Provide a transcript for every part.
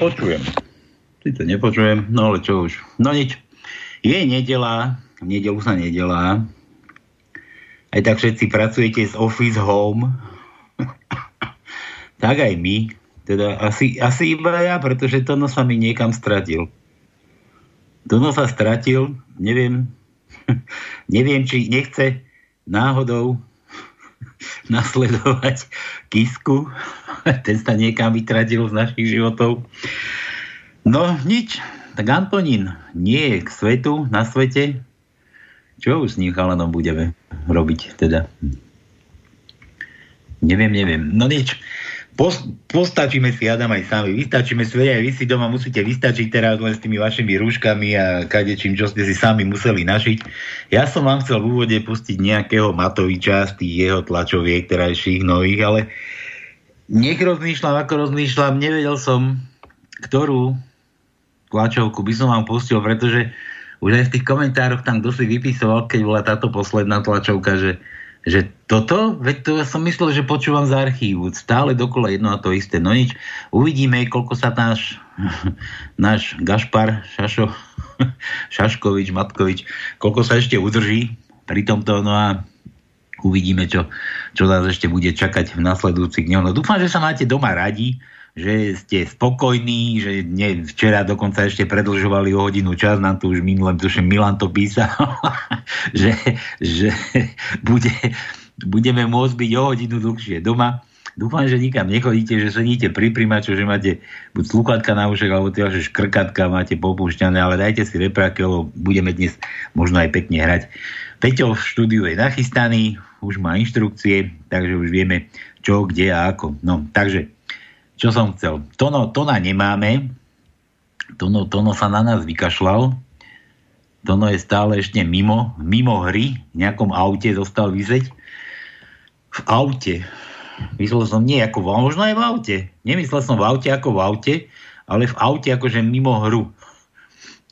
počujem. Sice nepočujem, no ale čo už. No nič. Je nedela, v nedelu sa nedelá. Aj tak všetci pracujete z office home. tak aj my. Teda asi, asi iba ja, pretože Tono sa mi niekam stratil. Tono sa stratil, neviem, neviem, či nechce náhodou nasledovať Kisku. Ten sa niekam vytratil z našich životov. No nič, tak Antonín nie je k svetu, na svete. Čo už s ním chalanom budeme robiť teda? Neviem, neviem. No nič. Post, postačíme si, Adam, aj sami. Vystačíme si, aj vy si doma musíte vystačiť teraz len s tými vašimi rúškami a kadečím, čo ste si sami museli našiť. Ja som vám chcel v úvode pustiť nejakého Matoviča z tých jeho tlačoviek terajších nových, ale nech rozmýšľam, ako rozmýšľam, nevedel som, ktorú tlačovku by som vám pustil, pretože už aj v tých komentároch tam kto si vypisoval, keď bola táto posledná tlačovka, že, že toto, veď to ja som myslel, že počúvam z archívu, stále dokola jedno a to isté. No nič, uvidíme, koľko sa náš, náš Gašpar Šašo, Šaškovič, Matkovič, koľko sa ešte udrží pri tomto, no a uvidíme, čo, čo nás ešte bude čakať v nasledujúcich dňoch. No dúfam, že sa máte doma radi, že ste spokojní, že ne, včera dokonca ešte predlžovali o hodinu čas, nám tu už minulé, tuším, Milan to písal, že, že bude, budeme môcť byť o hodinu dlhšie doma. Dúfam, že nikam nechodíte, že sedíte pri primaču, že máte buď sluchatka na ušek, alebo tie vaše škrkatka máte popúšťané, ale dajte si repráky, lebo budeme dnes možno aj pekne hrať. Peťo v štúdiu je nachystaný, už má inštrukcie, takže už vieme čo, kde a ako. No, takže čo som chcel. Tono, Tona nemáme. Tono, Tono sa na nás vykašľal. Tono je stále ešte mimo, mimo hry. V nejakom aute zostal vyzeť. V aute. Myslel som nie ako v, možno aj v aute. Nemyslel som v aute ako v aute, ale v aute akože mimo hru.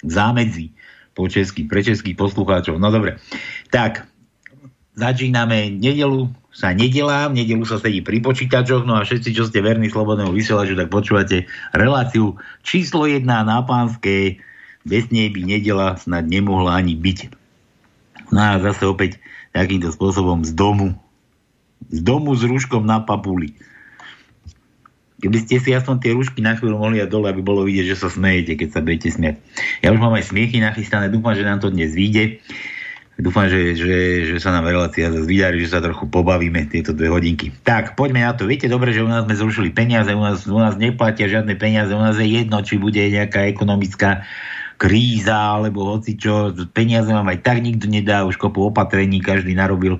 V zámedzi. Po česky, pre českých poslucháčov. No dobre. Tak, začíname nedelu sa nedelá, v nedelu sa sedí pri počítačoch, no a všetci, čo ste verní slobodného vysielaču, tak počúvate reláciu číslo 1 na pánskej, bez nej by nedela snad nemohla ani byť. No a zase opäť takýmto spôsobom z domu. Z domu s rúškom na papuli. Keby ste si aspoň tie rúšky na chvíľu mohli a dole, aby bolo vidieť, že sa smejete, keď sa budete smiať. Ja už mám aj smiechy nachystané, dúfam, že nám to dnes vyjde. Dúfam, že, že, že sa nám relácia vydarí, že sa trochu pobavíme tieto dve hodinky. Tak, poďme na to. Viete dobre, že u nás sme zrušili peniaze, u nás, u nás neplatia žiadne peniaze, u nás je jedno, či bude nejaká ekonomická kríza alebo hoci čo. Peniaze vám aj tak nikto nedá, už kopu opatrení každý narobil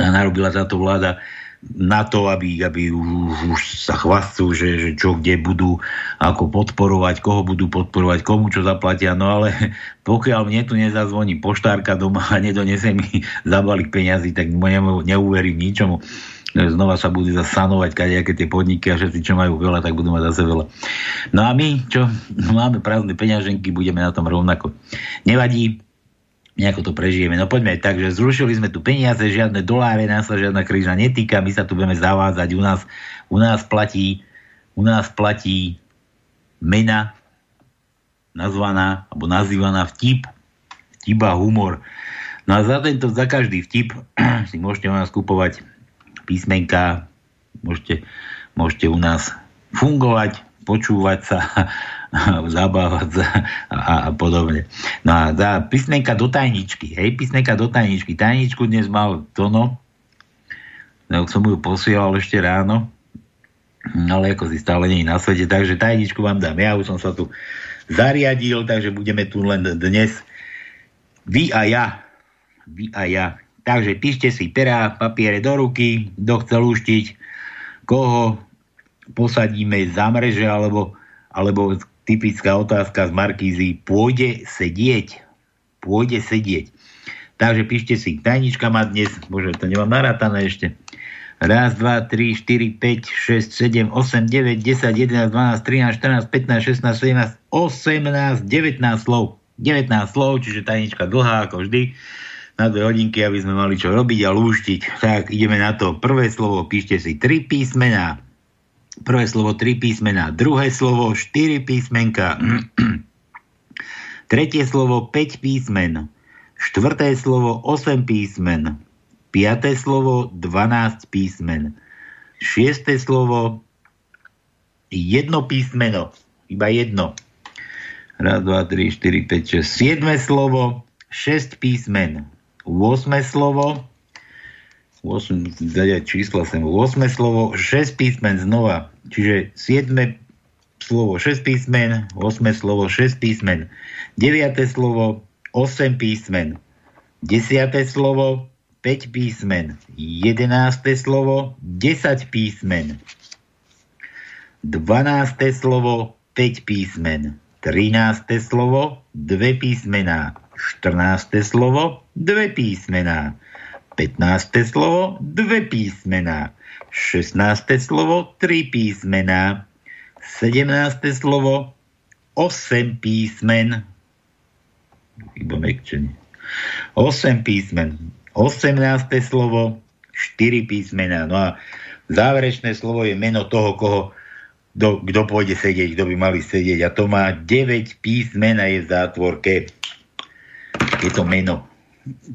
narobila táto vláda na to, aby, aby už, už sa chvastú, že, že čo kde budú, ako podporovať, koho budú podporovať, komu čo zaplatia. No ale pokiaľ mne tu nezazvoní poštárka doma a nedonese mi zabalík peňazí, tak neuverím ničomu. Znova sa budú zasanovať kadejaké tie podniky a všetci, čo majú veľa, tak budú mať zase veľa. No a my, čo máme prázdne peňaženky, budeme na tom rovnako. Nevadí, nejako to prežijeme. No poďme tak, že zrušili sme tu peniaze, žiadne doláre, nás sa žiadna kríža netýka, my sa tu budeme zavádzať, u nás, u nás platí, u nás platí mena nazvaná, alebo nazývaná vtip, vtip humor. No a za tento, za každý vtip si môžete u nás kupovať písmenka, môžete, môžete u nás fungovať, počúvať sa zabávať a, a podobne. No a za písmenka do tajničky, hej, písmenka do tajničky. Tajničku dnes mal Tono, no, som ju posielal ešte ráno, ale ako si stále nie na svete, takže tajničku vám dám. Ja už som sa tu zariadil, takže budeme tu len dnes vy a ja. Vy a ja. Takže píšte si perá, papiere do ruky, kto chce luštiť, koho posadíme za mreže, alebo, alebo typická otázka z Markízy. Pôjde sedieť? Pôjde sedieť. Takže píšte si. Tajnička má dnes, bože, to nemám narátané ešte. Raz, dva, tri, štyri, päť, šesť, sedem, osem, deväť, desať, jedenáct, dvanásť, trinásť, štrnásť, pätnásť, šestnásť, sedemnásť, osemnásť, devätnásť slov. 19 slov, čiže tajnička dlhá ako vždy na dve hodinky, aby sme mali čo robiť a lúštiť. Tak ideme na to. Prvé slovo píšte si tri písmená. Prvé slovo tri písmená. Druhé slovo štyri písmenka. Tretie slovo 5 písmen. Štvrté slovo 8 písmen. Piaté slovo 12 písmen. Šiesté slovo jedno písmeno. Iba jedno. Raz, dva, tri, štyri, päť, šesť. Siedme slovo, šesť písmen. 8 slovo, 8, zadať čísla sem, 8 slovo, 6 písmen znova, čiže 7 slovo 6 písmen, 8 slovo 6 písmen, 9 slovo 8 písmen, 10 slovo 5 písmen, 11 slovo 10 písmen, 12 slovo 5 písmen, 13 slovo 2 písmená, 14. slovo, dve písmená. 15. slovo, dve písmená. 16. slovo, tri písmená. 17. slovo, 8 písmen. Iba mekčenie. 8 písmen. 18. slovo, 4 písmená. No a záverečné slovo je meno toho, koho kto pôjde sedieť, kto by mali sedieť. A to má 9 písmen a je v zátvorke je to meno.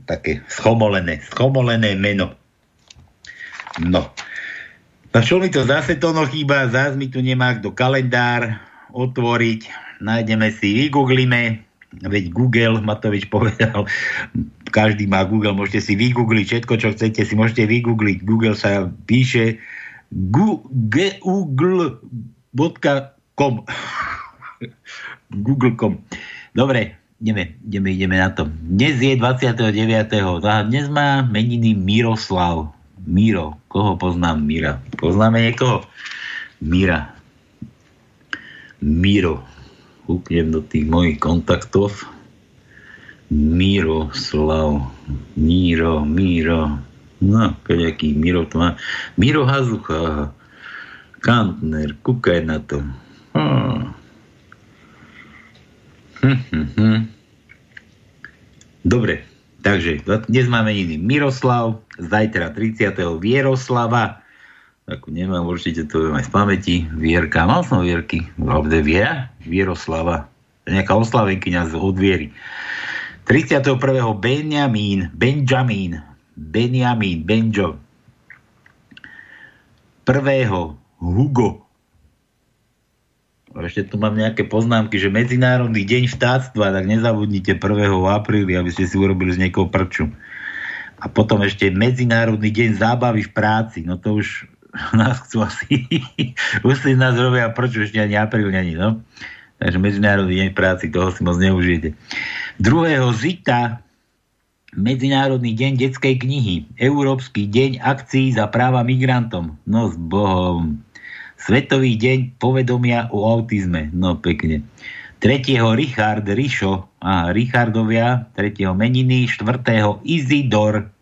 Také schomolené, schomolené meno. No. A čo mi to zase to no chýba, zás mi tu nemá kto kalendár otvoriť, nájdeme si, vygooglíme, veď Google, Matovič povedal, každý má Google, môžete si vygoogliť všetko, čo chcete, si môžete vygoogliť. Google sa píše google.com google.com Dobre, ideme, ideme, ideme na to. Dnes je 29. A dnes má meniny Miroslav. Miro. Koho poznám? Mira. Poznáme niekoho? Mira. Miro. Kúknem do tých mojich kontaktov. Miroslav. Miro, Miro. No, keďaký Miro to má. Miro Hazucha. Kantner. Kúkaj na to. Hmm. Hm, hm, hm. Dobre, takže dnes máme iný Miroslav, zajtra 30. Vieroslava, takú nemám, určite to aj z pamäti, Vierka, mal som Vierky, pravde Viera, Vieroslava, nejaká oslavenkyňa z odviery. 31. Benjamín, Benjamin, Benjamin, Benjo. Prvého Hugo, ešte tu mám nejaké poznámky, že Medzinárodný deň vtáctva, tak nezabudnite 1. apríli, aby ste si urobili z niekoho prču. A potom ešte Medzinárodný deň zábavy v práci. No to už nás chcú asi... už si nás robia prču, ešte ani apríl není, no. Takže Medzinárodný deň práci, toho si moc neužijete. 2. zita Medzinárodný deň detskej knihy, Európsky deň akcií za práva migrantom. No s Bohom. Svetový deň povedomia o autizme. No pekne. 3. Richard Rišo, aha, Richardovia, 3. meniny, 4. Izidor,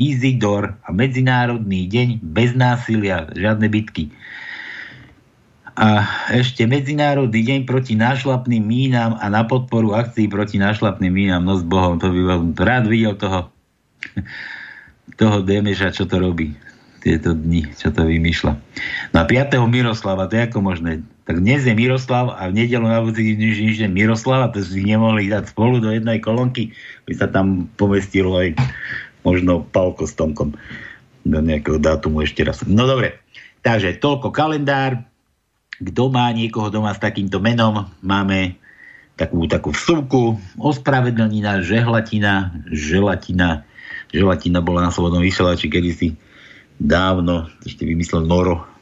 Izidor a Medzinárodný deň bez násilia, žiadne bitky. A ešte Medzinárodný deň proti nášlapným mínam a na podporu akcií proti nášlapným mínam. No s Bohom, to by som rád videl toho, toho Demeša, čo to robí tieto dni, čo to vymýšľa. No a 5. Miroslava, to je ako možné? Tak dnes je Miroslav a v nedelu na budúci nič, je Miroslava, to si nemohli dať spolu do jednej kolónky, by sa tam pomestilo aj možno Palko s Tomkom do nejakého dátumu ešte raz. No dobre, takže toľko kalendár. Kto má niekoho doma s takýmto menom, máme takú, takú vsúku, ospravedlnina, žehlatina, želatina, želatina bola na slobodnom vysielači kedysi dávno ešte vymyslel Noro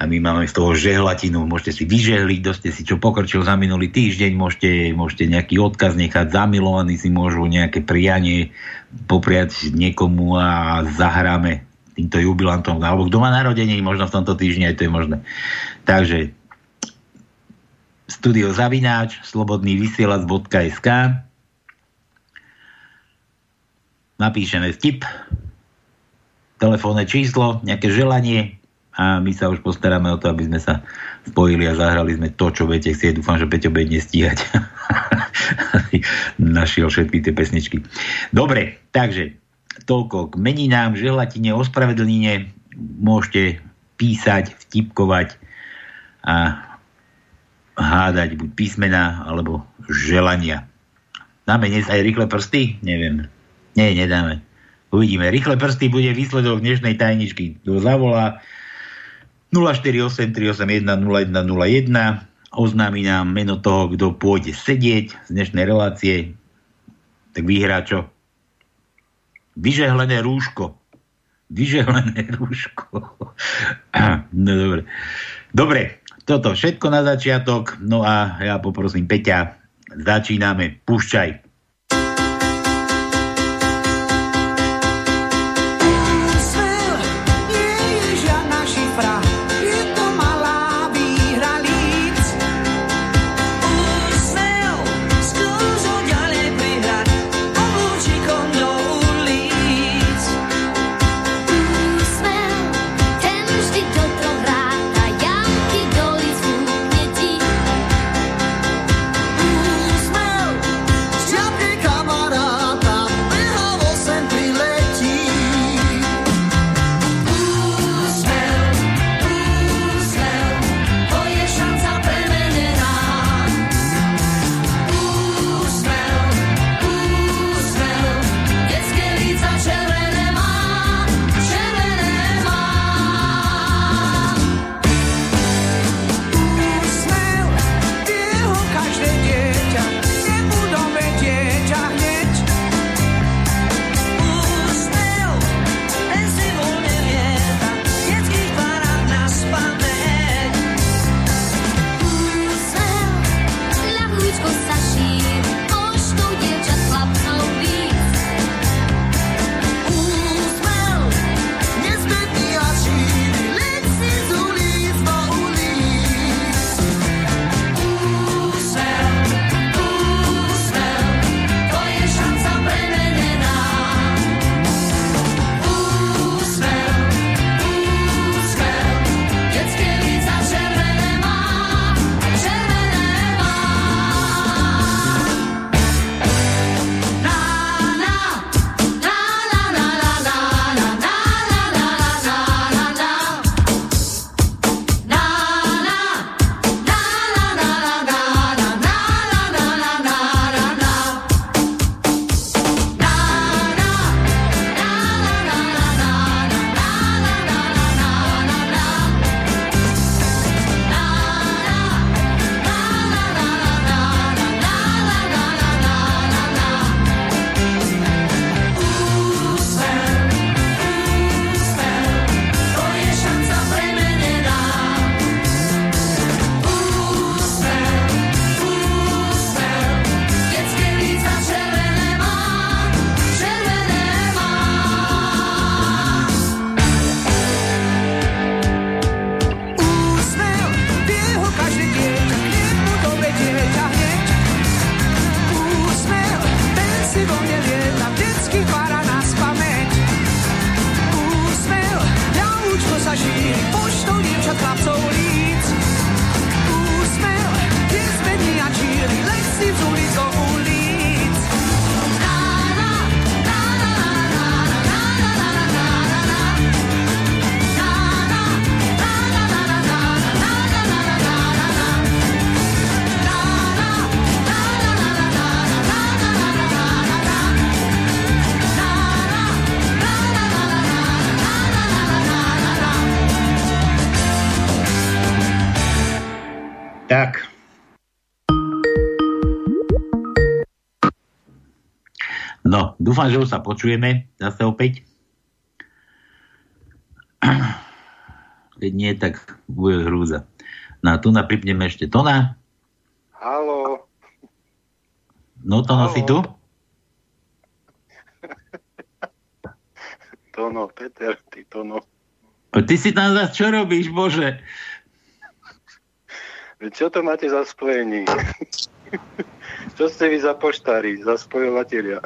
a my máme z toho žehlatinu, môžete si vyžehliť, kto ste si čo pokrčil za minulý týždeň, môžete, môžete nejaký odkaz nechať, zamilovaní si môžu nejaké prianie popriať niekomu a zahráme týmto jubilantom, alebo kto má narodenie, možno v tomto týždni aj to je možné. Takže studiozavináč slobodnývysielac.sk napíšeme vtip, telefónne číslo, nejaké želanie a my sa už postaráme o to, aby sme sa spojili a zahrali sme to, čo budete chcieť. Dúfam, že Peťo bude nestíhať. Našiel všetky tie pesničky. Dobre, takže toľko k meninám, želatine, ospravedlnenie. Môžete písať, vtipkovať a hádať buď písmena alebo želania. Dáme dnes aj rýchle prsty? Neviem. Nie, nedáme. Uvidíme. Rýchle prsty bude výsledok dnešnej tajničky. Kto zavolá 0483810101 oznámi nám meno toho, kto pôjde sedieť z dnešnej relácie, tak vyhrá čo? Vyžehlené rúško. Vyžehlené rúško. no dobre. Dobre, toto všetko na začiatok. No a ja poprosím Peťa, začíname. Púšťaj. Dúfam, že už sa počujeme zase opäť. Keď nie, tak bude hrúza. No a tu napripneme ešte Tona. Halo. No, Tono, Halo. si tu? Tono, Peter, ty Tono. Ty si tam zase čo robíš, Bože? Čo to máte za spojení? Čo ste vy za poštári, za spojovateľia?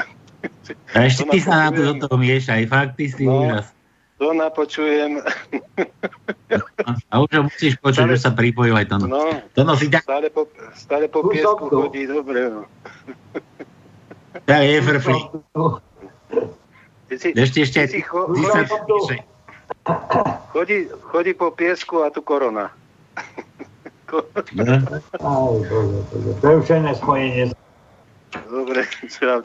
A ešte ty sa na to do toho miešaj, fakt ty si No. úžas. To napočujem. A už ho musíš počuť, že sa pripojil aj to. No. No, To no si tak, stále po, stále po piesku chodí, dobre. No. tak je si, Ešte, ešte, ty cho, ty sa chodí, chodí, chodí po piesku a tu korona. No. Aj, bože, bože, prerušené spojenie. Dobre, čau.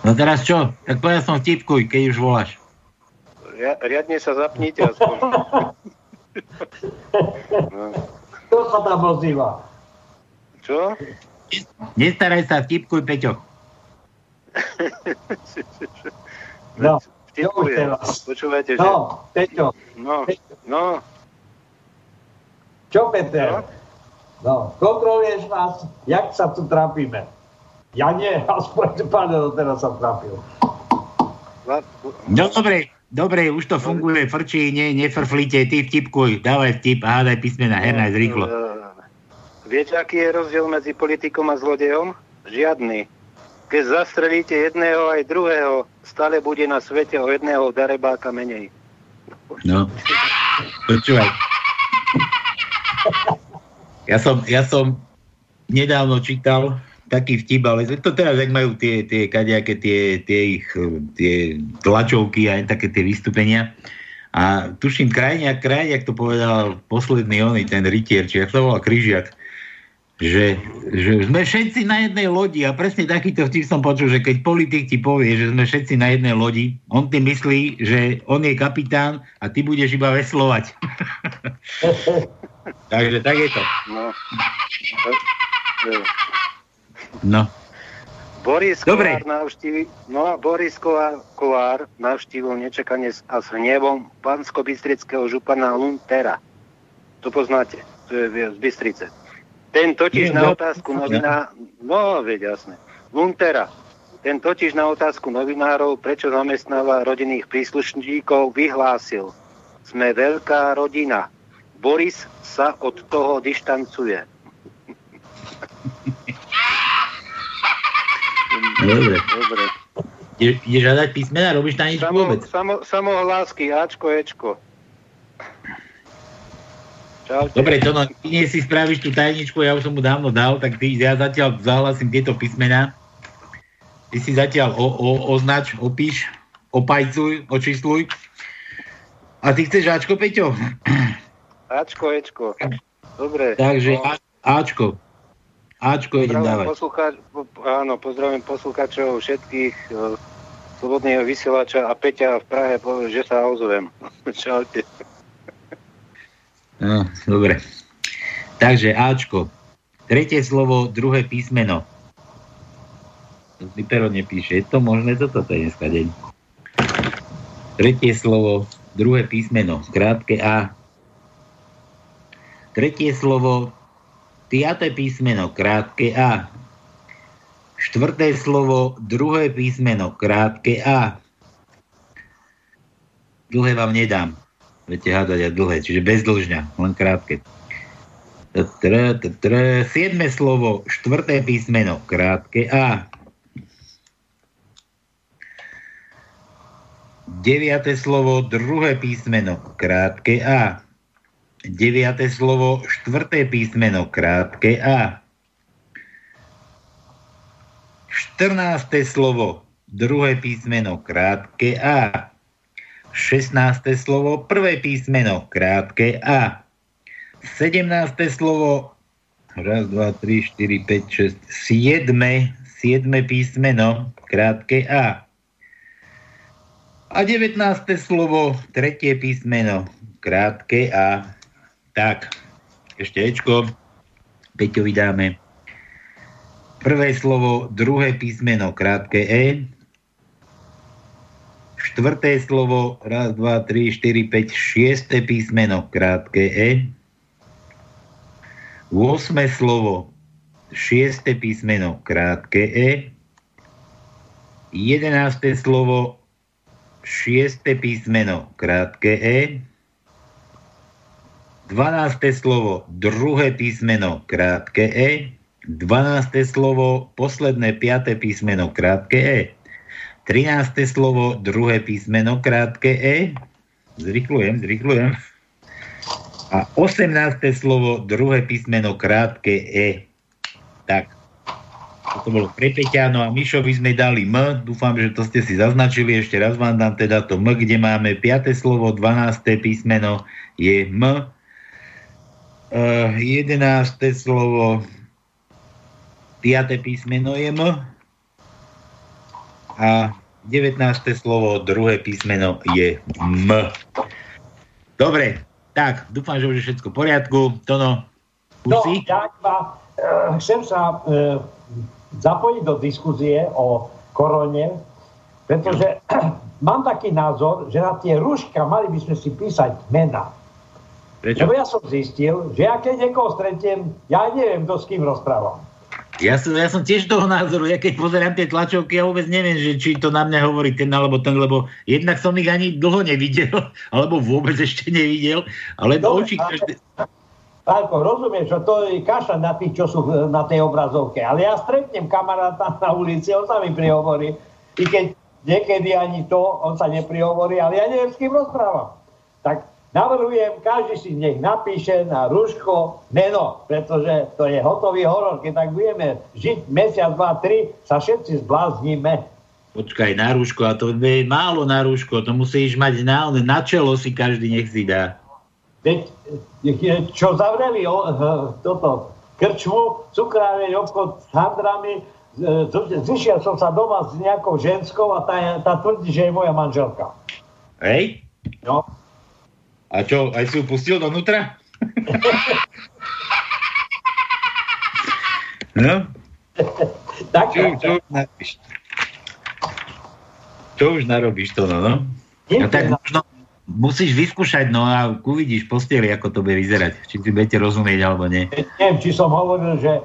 No teraz čo? Tak povedal som vtipkuj, keď už voláš. Ria- Riadne sa zapnite aspoň. No. Kto sa tam ozýva? Čo? Nestaraj sa, vtipkuj, Peťo. No, teraz. Počúvajte, že... no, Peťo, No, no, čo Peter? No, kontroluješ nás, jak sa tu trápime? Ja nie, aspoň páne teraz sa trápil. va- No dobre, dobre, už to funguje, frčí, ne, nefrflite, ty vtipkuj, dávaj vtip a hádaj písmena, hernaj rýchlo. Eh, Viete, aký je rozdiel medzi politikom a zlodejom? Žiadny. Keď zastrelíte jedného aj druhého, stále bude na svete o jedného darebáka menej. No, počúvaj. Ja som, ja som nedávno čítal taký vtip, ale to teraz, ak majú tie, tie kadejaké tie, tie ich tie tlačovky a také tie vystúpenia. A tuším, krajniak, krajniak to povedal posledný oný, ten rytier, či jak to volá, Kryžiak, že, že sme všetci na jednej lodi a presne takýto vtip som počul, že keď politik ti povie, že sme všetci na jednej lodi, on tým myslí, že on je kapitán a ty budeš iba veslovať. Takže tak je to. No. No. Boris Dobre. Kolár navštívi, no a Boris Kolár, Kolár navštívil nečakane s- a s hnevom pansko-bystrického župana Luntera. To poznáte, to je z Bystrice. Ten totiž Nie, na no, otázku ja. novina... No, veď jasné. Luntera. Ten totiž na otázku novinárov, prečo zamestnáva rodinných príslušníkov, vyhlásil. Sme veľká rodina. Boris sa od toho dištancuje. Dobre. Dobre. Ideš, ideš hľadať písmena, robíš tam nič Samo, vôbec. samo, samohlásky, Ačko, Ečko. Čaute. Dobre, to no, ty nie si spravíš tú tajničku, ja už som mu dávno dal, tak ty, ja zatiaľ zahlasím tieto písmená. Ty si zatiaľ o, o, označ, opíš, opajcuj, očísluj. A ty chceš Ačko, Peťo? Ačko, Ečko. Dobre. Takže No, A, Ačko. Ačko idem dávať. poslucháč, po- áno, pozdravím poslucháčov všetkých e, Slobodného vysielača a Peťa v Prahe, povie, že sa ozvem. Čaute. No, dobre. Takže Ačko. Tretie slovo, druhé písmeno. To si pero nepíše. Je to možné? Toto to je dneska deň. Tretie slovo, druhé písmeno. Krátke A. Tretie slovo, piaté písmeno. Krátke A. Štvrté slovo, druhé písmeno. Krátke A. Dlhé vám nedám. Viete hádať aj dlhé, čiže bez dlžňa, len krátke. Siedme slovo, štvrté písmeno, krátke A. Deviate slovo, druhé písmeno, krátke A. Deviate slovo, štvrté písmeno, krátke A. Štrnácté slovo, druhé písmeno, krátke A. 16. slovo, prvé písmeno, krátke A. 17. slovo, raz, dva, tri, štyri, päť, šesť, siedme, siedme písmeno, krátke A. A 19. slovo, tretie písmeno, krátke A. Tak, ešte Ečko, Peťo vydáme. Prvé slovo, druhé písmeno, krátke E. Štvrté slovo, raz, dva, tri, štyri, päť, šiesté písmeno, krátke E. 8. slovo, šiesté písmeno, krátke E. 11. slovo, šiesté písmeno, krátke E. 12. slovo, druhé písmeno, krátke E. 12. slovo, posledné piaté písmeno, krátke E. 13. slovo, druhé písmeno, krátke E. Zrychlujem, zrychlujem. A 18. slovo, druhé písmeno, krátke E. Tak, to bolo pre Peťano a Mišovi sme dali M. Dúfam, že to ste si zaznačili. Ešte raz vám dám teda to M, kde máme 5. slovo, 12. písmeno je M. Uh, 11. slovo, 5. písmeno je M. A 19. slovo, druhé písmeno je M. Dobre, tak, dúfam, že už je všetko v poriadku. Tono, No, ja iba uh, chcem sa uh, zapojiť do diskuzie o korone, pretože mám taký názor, že na tie rúška mali by sme si písať mena. Prečo? Lebo ja som zistil, že ja keď niekoho stretiem, ja neviem, kto s kým rozprávam. Ja som, ja som tiež toho názoru, ja keď pozerám tie tlačovky, ja vôbec neviem, že či to na mňa hovorí ten alebo ten, lebo jednak som ich ani dlho nevidel, alebo vôbec ešte nevidel, ale do Dobre, očí ale- každé... Pálko, rozumieš, že to je kaša na tých, čo sú na tej obrazovke. Ale ja stretnem kamaráta na ulici, on sa mi prihovorí. I keď niekedy ani to, on sa neprihovorí, ale ja neviem, s kým rozprávam. Tak navrhujem, každý si nech napíše na rúško meno, pretože to je hotový horor. Keď tak budeme žiť mesiac, dva, tri, sa všetci zbláznime. Počkaj, na rúško, a to je málo na rúško, to musíš mať na, na čelo si každý nech si dá. Veď, čo zavreli o, e, toto krčmu, cukráreň, obchod s handrami, e, zišiel som sa doma s nejakou ženskou a tá, tá tvrdí, že je moja manželka. Hej? No, A čo, aj si ju pustil donútra? no, tak, čo, čo už narobíš? Čo už narobíš to, no, no? No tak možno musíš vyskúšať, no a uvidíš posteli, ako to bude vyzerať. Či si budete rozumieť, alebo nie. neviem, či som hovoril, že e,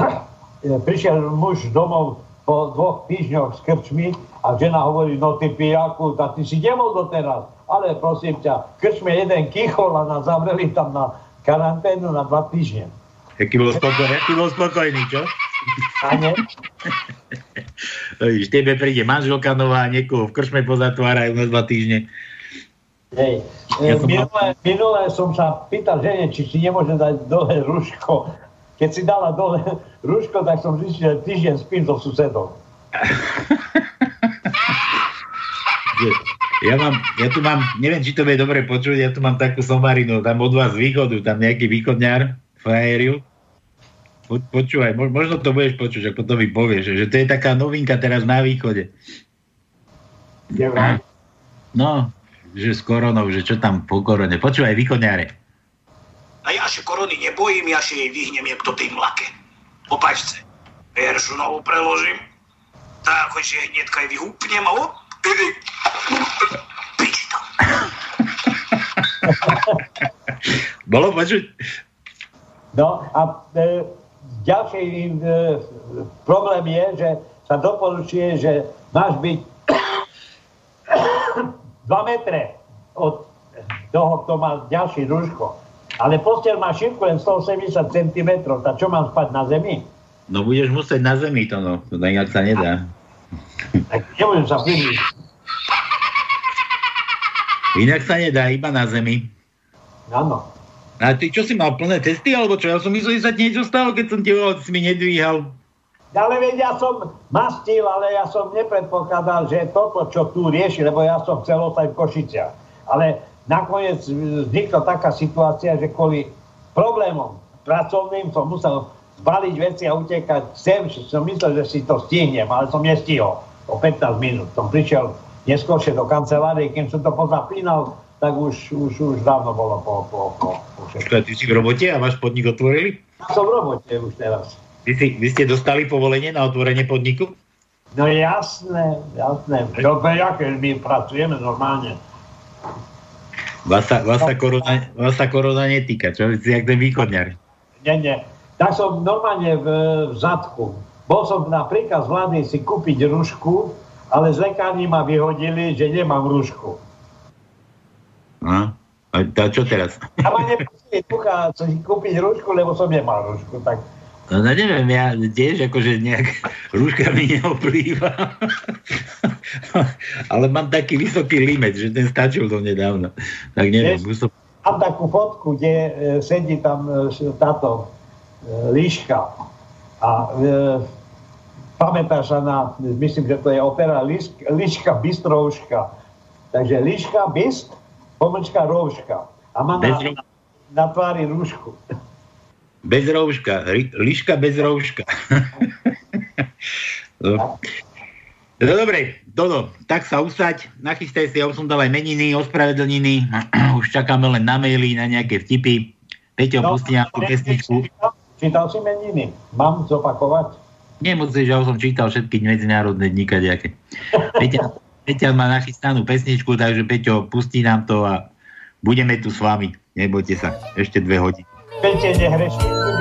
e, prišiel muž domov po dvoch týždňoch s krčmi a žena hovorí, no ty pijaku, tak ty si nebol doteraz. Ale prosím ťa, krčme jeden kýchol a nás zavreli tam na karanténu na dva týždne. Jaký bol spokojný, aký bol spokojný, čo? Ne? Vidíš, tebe príde manželka nová niekoho v krčme pozatvárajú na dva týždne. Hej. Ja Ja som minule, minule som sa pýtal žene, či si nemôže dať dole rúško. Keď si dala dole rúško, tak som zistil, že týždeň spím so susedom. Že Ja, mám, ja tu mám, neviem, či to bude dobre počuť, ja tu mám takú somarinu, tam od vás z východu, tam nejaký východňar, frajeriu. Po, počúvaj, mo- možno to budeš počuť, ako to mi povieš, že, že to je taká novinka teraz na východe. Vraj? No, že s koronou, že čo tam po korone. Počúvaj, východňare. A ja się korony nie bojím, ja się jej vyhnem jak to tej mlake. Opačce. Veršu novú preložím. Tak, že hneď aj vyhúpnem a op. Bolo počuť? No a e, ďalší e, problém je, že sa doporučuje, že máš byť 2 metre od toho, kto má ďalší rúško. Ale posteľ má šírku len 180 cm, tak čo mám spať na zemi? No budeš musieť na zemi to, no. To inak sa nedá. Tak nemôžem sa vyniť. Inak sa nedá, iba na zemi. Áno. A ty čo si mal plné testy, alebo čo? Ja som myslel, že sa ti niečo stalo, keď som ti volal, si mi nedvíhal. Ale veď ja som mastil, ale ja som nepredpokladal, že toto, čo tu rieši, lebo ja som chcel ostať v Košiciach. Ale nakoniec vznikla taká situácia, že kvôli problémom pracovným som musel zbaliť veci a utekať sem. Som myslel, že si to stihnem, ale som nestihol. O 15 minút som prišiel neskôršie do kancelárie, kým som to pozapínal, tak už, už, už dávno bolo po, po, po, po. Počkaj, ty si v robote a váš podnik otvorili? Ja som v robote už teraz. Vy, si, vy ste dostali povolenie na otvorenie podniku? No jasné, jasné. Dobre, aké my pracujeme normálne. Vás sa, vás, sa korona, vás sa korona netýka, čo? Vy si jak ten východňar. Nie, nie. Tak som normálne v, v zadku. Bol som na príkaz vlády si kúpiť rušku, ale z lekárni ma vyhodili, že nemám rušku. No. A A čo teraz? A ma nepustili ducha si kúpiť rúšku, lebo som nemal rúšku. Tak No, no neviem, ja tiež akože nejak rúška mi neoplýva. Ale mám taký vysoký limit, že ten stačil do nedávno. Tak neviem, musel... Mám takú fotku, kde e, sedí tam e, táto e, líška. A e, pamätáš sa na, myslím, že to je opera líška Bystrouška. Takže líška Byst, pomlčka Rouška. A má Bez na, rú- na tvári rúšku. Bez rouška. Liška bez rouška. no. no dobre, Dodo, tak sa usaď, nachystaj si, ja už som dal aj meniny, ospravedlniny, už čakáme len na maily, na nejaké vtipy. Peťo, no, pustí nám tú ne- pesničku. Čítal, čítal si meniny. Mám zopakovať? Nemusíš, ja už som čítal všetky medzinárodné dní kadejaké. Peťa, Peťa má nachystanú pesničku, takže Peťo, pustí nám to a budeme tu s vami. Nebojte sa, ešte dve hodiny. Peťe, nehreší.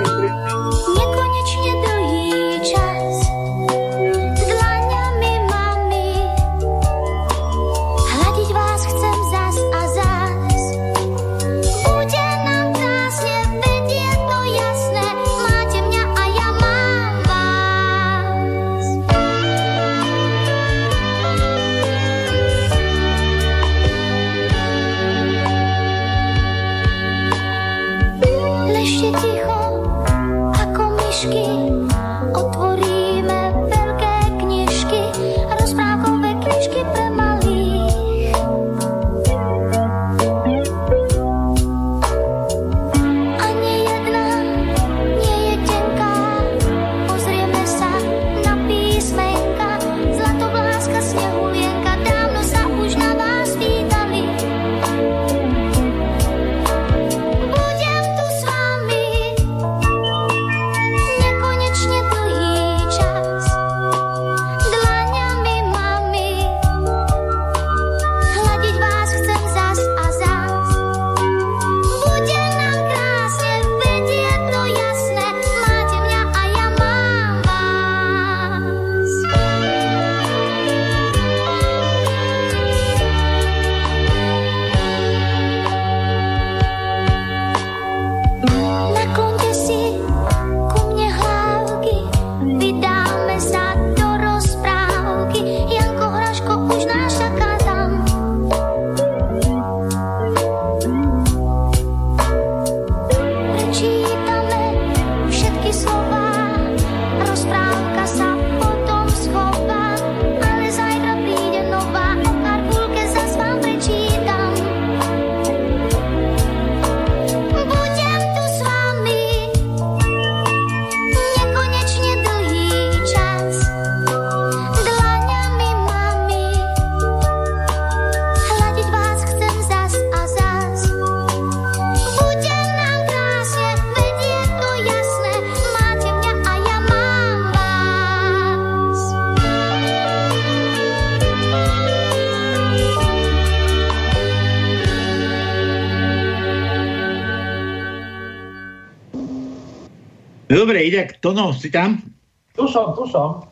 Idek, Tono, si tam? Tu som, tu som.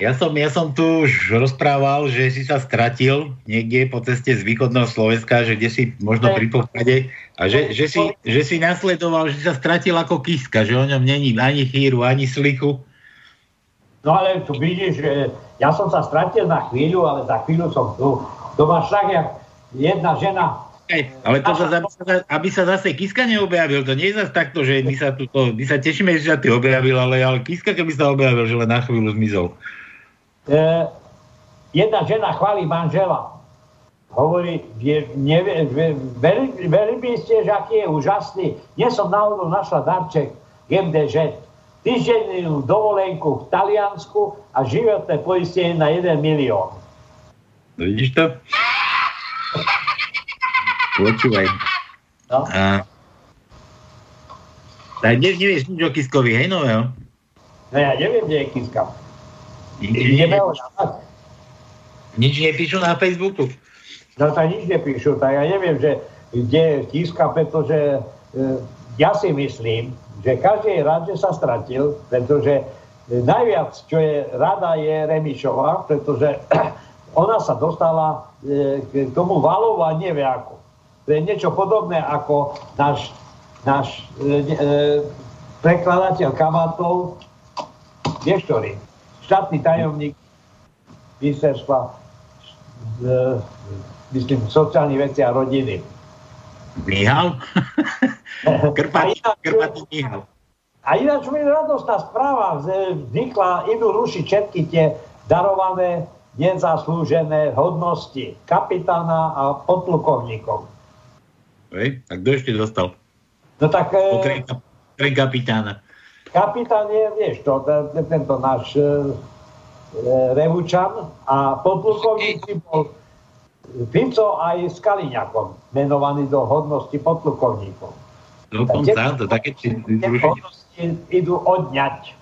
Ja som, ja som tu už rozprával, že si sa stratil niekde po ceste z východného Slovenska, že kde si možno pri pochade a že, že, si, že si nasledoval, že sa stratil ako kiska, že o ňom není ani chýru, ani slichu. No ale tu vidíš, že ja som sa stratil na chvíľu, ale za chvíľu som tu. To máš tak, jak jedna žena ale to zase, aby, sa, aby sa zase Kiska neobjavil, to nie je zase takto, že my sa, tu, to, my sa tešíme, že sa ty objavil, ale, ale Kiska keby sa objavil, že len na chvíľu zmizol. e, jedna žena chváli manžela. Hovorí, že nevie, veri, veri by ste, že aký je úžasný. Dnes som náhodou našla darček GMDŽ. Týždennú dovolenku v Taliansku a životné poistenie na 1 milión. No, vidíš to? Počúvaj. No. A... Tak dnes nevieš nič o Kiskovi, hej, nového? no ja neviem, kde je Kiska. Ideme ho nič nepíšu na Facebooku. No tak nič nepíšu, tak ja neviem, že kde je Kiska, pretože e, ja si myslím, že každý je rád, že sa stratil, pretože e, najviac, čo je rada, je Remišová, pretože ona sa dostala e, k tomu valu a nevie ako. To je niečo podobné ako náš, náš e, e, prekladateľ kabátov, vieš ktorý, štátny tajomník ministerstva e, myslím, sociálnych veci a rodiny. Mihal? Krpatý, Mihal. A ináč mi radostná správa, vznikla, idú rušiť všetky tie darované, nezaslúžené hodnosti kapitána a podplukovníkov. Hej, tak kto ešte dostal? No tak e, Okrem, okrem kapitána. kapitán je, vieš, to, te- te- tento náš e, e, Revučan a podplukovník bol Fico aj s Kaliňakom, menovaný do hodnosti podplukovníkov. Dokonca, to také... Tie hodnosti idú odňať.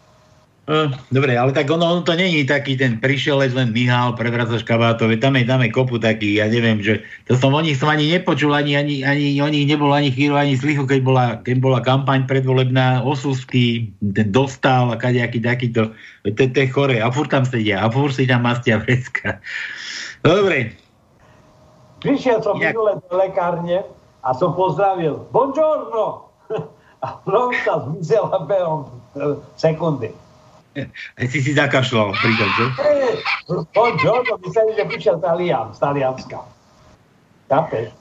Dobre, ale tak ono, ono to není taký ten prišielec len Mihal, prevracaš kabátov, veď tam je, tam je kopu taký, ja neviem, že to som o nich som ani nepočul, ani, ani, ani o nich nebol ani chvíľu, ani slychu, keď bola, keď bola kampaň predvolebná, Osusky, ten dostal a kadejaký takýto, to, to je chore, a furt tam sedia, a furt si tam mastia vrecka. Dobre, Prišiel som Jak? minule do lekárne a som pozdravil, buongiorno! A rovna zmizela behom sekundy. Si si zakašľal pri tom, čo? Hey, buongiorno, mysleli, že prišiel Talian z Talianska. Chápeš?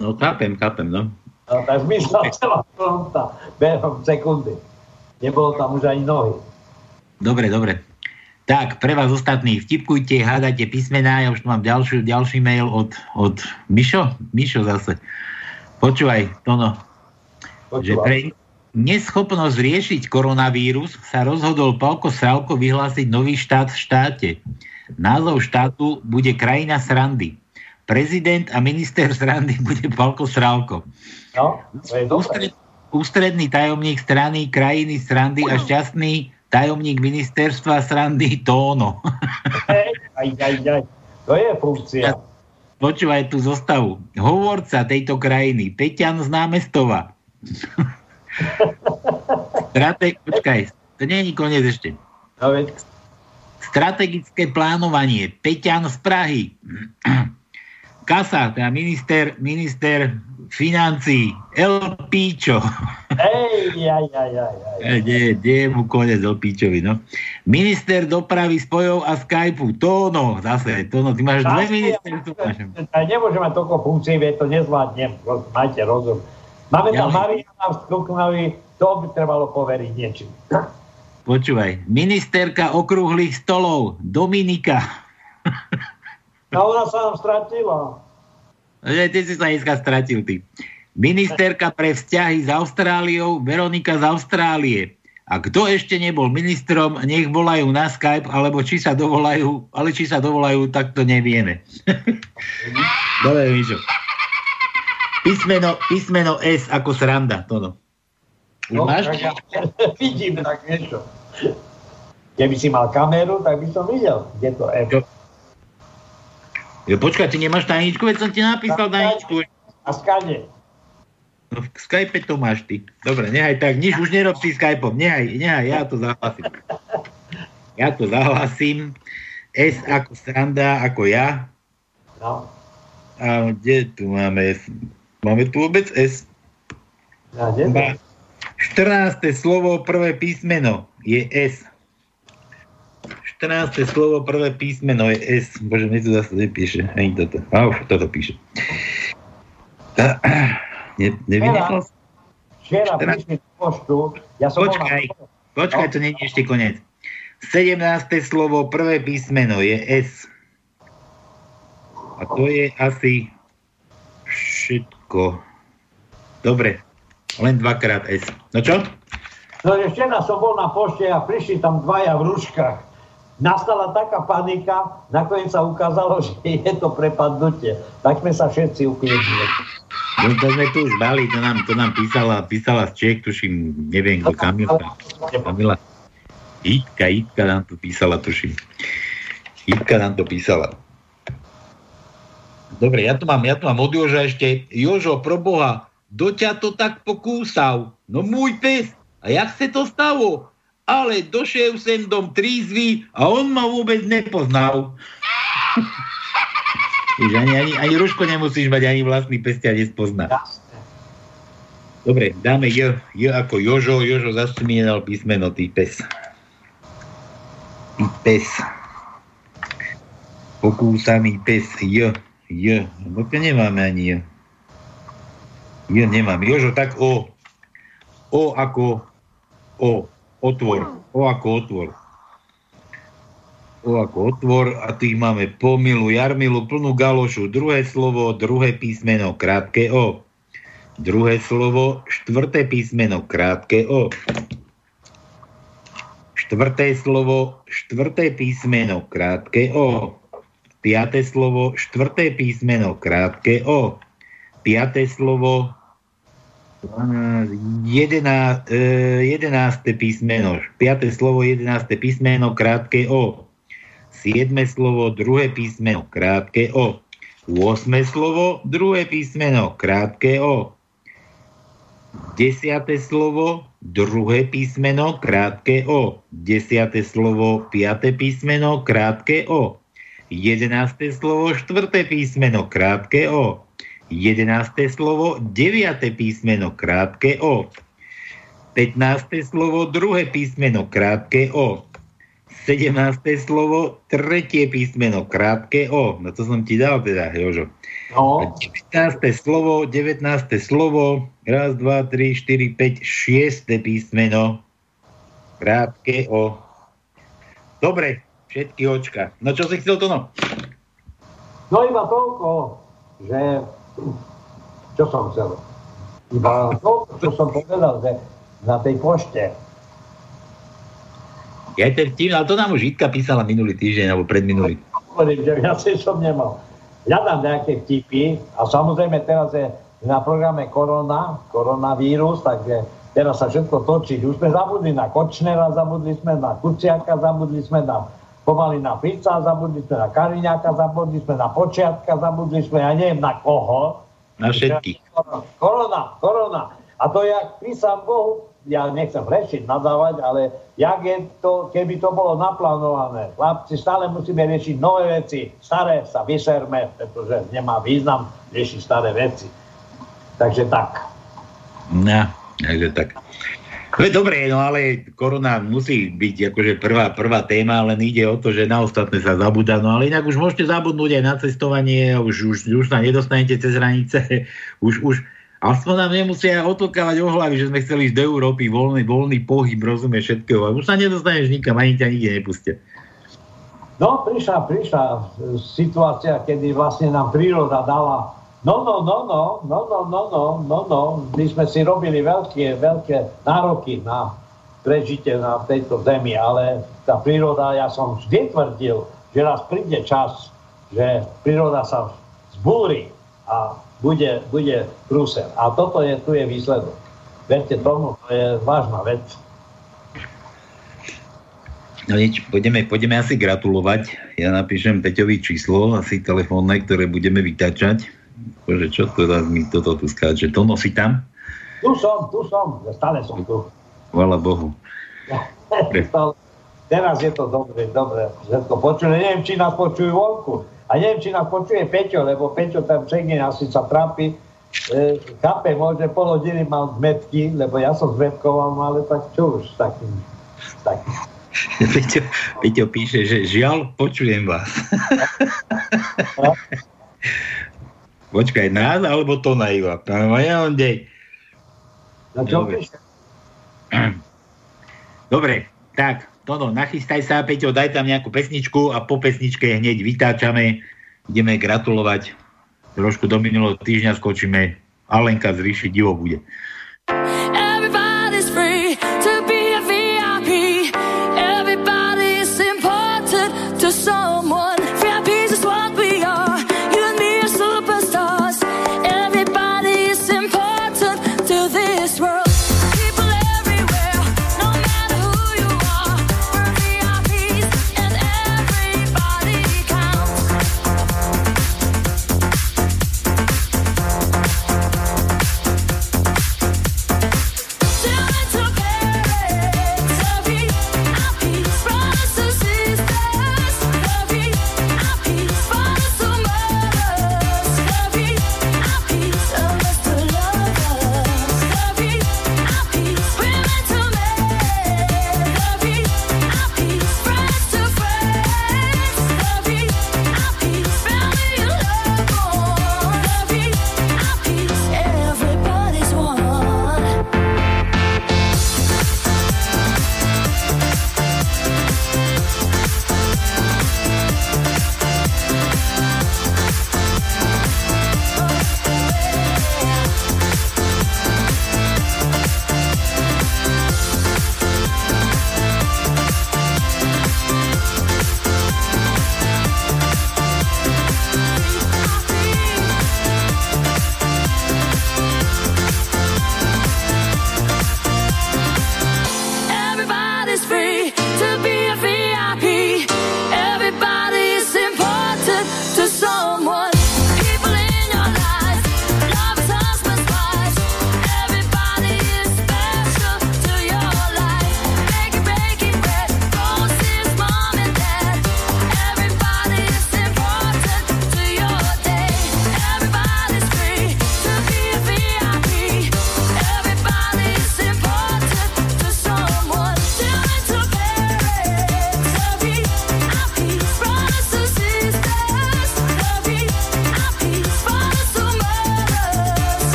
No chápem, chápem, no. No, tak zmizla celá fronta behom sekundy. Nebolo tam už ani nohy. Dobre, dobre. Tak, pre vás ostatní, vtipkujte, hádajte písmená, ja už tu mám ďalší, ďalší mail od, od Mišo? Mišo zase. Počúvaj, Tono, že Počúvam. pre neschopnosť riešiť koronavírus sa rozhodol Palko Sralko vyhlásiť nový štát v štáte. Názov štátu bude krajina srandy. Prezident a minister srandy bude Palko Sralko. No, to je dobré. Ústred, ústredný tajomník strany krajiny srandy a šťastný tajomník ministerstva srandy Tóno. Aj, aj, aj. To je funkcia. Počúvaj tú zostavu. Hovorca tejto krajiny, Peťan z námestova. Strate... Počkaj, to nie je koniec ešte. No, Strategické plánovanie, Peťan z Prahy. Kasa, teda minister, minister financí, El Píčo. hej, aj, aj, aj, aj. E, Nie, nie je mu konec El Píčovi, no. Minister dopravy spojov a Skypeu, Tóno, zase, Tóno, ty máš dve ministerstva. Ja nemôžem mať toľko funkcií, veď to nezvládnem. Majte rozum. Máme tam Mariana v Skoknovi, to by trebalo poveriť niečím. Počúvaj, ministerka okrúhlych stolov, Dominika. No ona sa nám stratila. Že ty si sa dneska stratil, ty. Ministerka pre vzťahy s Austráliou, Veronika z Austrálie. A kto ešte nebol ministrom, nech volajú na Skype, alebo či sa dovolajú, ale či sa dovolajú, tak to nevieme. Dobre, Mišo. Písmeno, písmeno S ako sranda, Tono. Už No, máš? tak ja, vidím tak niečo. Keby si mal kameru, tak by som videl, kde to je. Čo? Jo, počkaj, ty nemáš tajničku, veď som ti napísal tajničku. A skade. No v Skype to máš ty. Dobre, nehaj tak, nič už nerob si Skypeom. Nehaj, nehaj, ja to zahlasím. Ja to zahlasím. S ako sranda, ako ja. No. A kde tu máme S? Máme tu vôbec S? Ja, kde to? Ba- 14. slovo, prvé písmeno je S. 14. slovo, prvé písmeno je S. Bože, mne to zase nepíše. Ani toto. A už toto píše. Ne, nevynechal som? Včera prišli poštu, ja som Počkaj, bol na... počkaj, to nie je ešte koniec. 17. slovo, prvé písmeno je S. A to je asi všetko. Dobre, len dvakrát S. No čo? No, že včera som bol na pošte a prišli tam dvaja v rúškach. Nastala taká panika, nakoniec sa ukázalo, že je to prepadnutie. Tak sme sa všetci ukliedli. No to sme tu už mali, to nám, to nám písala, písala z Čech, tuším, neviem kto, Kamila. Kamila. Jitka, Jitka nám to písala, tuším. Jitka nám to písala. Dobre, ja tu mám, ja tu mám od Joža ešte. Jožo, pro Boha, do ťa to tak pokúsal. No môj pes, a jak se to stalo? Ale došiel sem dom trízvy a on ma vôbec nepoznal. Víš, ani, ani, ani ruško nemusíš mať, ani vlastný pes ťa nespozná. Dobre, dáme J, J ako Jožo, Jožo zase mi nedal písmeno, ty pes. Ty pes. Pokúsaný pes, J, J, lebo to nemáme ani J. J nemám. Jožo, tak O. O ako O, otvor. O ako otvor. O ako otvor a tých máme pomilu, jarmilu, plnú galošu. Druhé slovo, druhé písmeno, krátke O. Druhé slovo, štvrté písmeno, krátke O. Štvrté slovo, štvrté písmeno, krátke O. Piaté slovo, štvrté písmeno, krátke O. Piaté slovo, jedená, e, jedenácté písmeno, piaté slovo, jedenácté písmeno, krátke O. Siedme slovo, druhé písmeno, krátke O. 8 slovo, druhé písmeno, krátke O. Desiate slovo, druhé písmeno, krátke O. Desiate slovo, piaté písmeno, krátke O. Jedenácté slovo, štvrté písmeno, krátke O. Jedenácté slovo, deviate písmeno, krátke O. 15. slovo, druhé písmeno, krátke O. 17. slovo, tretie písmeno, krátke O. No to som ti dal teda, Jožo. No, 19. slovo, 19. slovo, raz, dva, tri, štyri, päť, šieste písmeno, krátke O. Dobre, všetky očka. No čo si chcel to no? no iba toľko, že... Čo som chcel? Iba toľko, čo som povedal, že na tej pošte. Ja ten vtip, ale to nám už Jitka písala minulý týždeň, alebo predminulý. Hovorím, že viacej som nemal. Hľadám nejaké vtipy a samozrejme teraz je na programe korona, koronavírus, takže teraz sa všetko točí. Už sme zabudli na Kočnera, zabudli sme na Kuciaka, zabudli sme na pomaly na Fica, zabudli sme na Kariňáka, zabudli sme na Počiatka, zabudli sme, ja neviem na koho. Na všetkých. Korona, korona. A to jak písam Bohu, ja nechcem rešiť, nadávať, ale jak je to, keby to bolo naplánované. Chlapci, stále musíme riešiť nové veci. Staré sa vyserme, pretože nemá význam riešiť staré veci. Takže tak. No, takže tak. No dobre, no ale korona musí byť akože prvá, prvá téma, len ide o to, že na ostatné sa zabúda. No ale inak už môžete zabudnúť aj na cestovanie, už, už, už sa nedostanete cez hranice, už, už, Aspoň nám nemusia otlkávať o hlavy, že sme chceli ísť do Európy, voľný, voľný pohyb, rozumie všetkého. Už sa nedostaneš nikam, ani ťa nikde nepustia. No, prišla, prišla situácia, kedy vlastne nám príroda dala no, no, no, no, no, no, no, no, no, no. My sme si robili veľké, veľké nároky na prežitie na tejto zemi, ale tá príroda, ja som vždy tvrdil, že raz príde čas, že príroda sa zbúri a bude, bude prúser. A toto je, tu je výsledok. Verte tomu, to je vážna vec. No nič, pôjdeme, pôjdeme asi gratulovať. Ja napíšem Peťovi číslo, asi telefónne, ktoré budeme vytačať. Bože, čo zase mi toto tu skáče? To nosí tam? Tu som, tu som, stále som tu. Chvala Bohu. Teraz je to dobre, dobre. Všetko počujú. Neviem, či nás počujú vonku. A neviem, či nás počuje Peťo, lebo Peťo tam všekne asi sa trápi. E, chápe, môže pol hodiny mal zmetky, lebo ja som zmetkoval, no ale tak čo už takým. takým. Peťo, Peťo píše, že žiaľ, počujem vás. Počkaj, nás alebo to na Iva? Ja on dej. No čo Dobre. Dobre, tak, Tono, nachystaj sa, Peťo, daj tam nejakú pesničku a po pesničke hneď vytáčame, ideme gratulovať. Trošku do minulého týždňa skočíme. Alenka z Ríši divo bude. Everybody's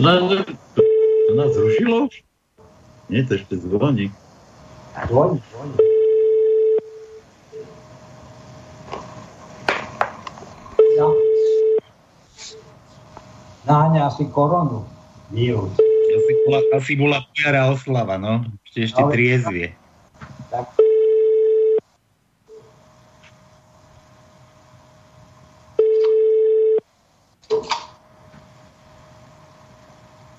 nás, to, nás zrušilo už? Nie, to ešte zvoní. zvoní, zvoní. No. Naháňa asi koronu. Vírus. Asi bola, asi bola piara oslava, no. Ešte, ešte Ale- triezvie. Tak.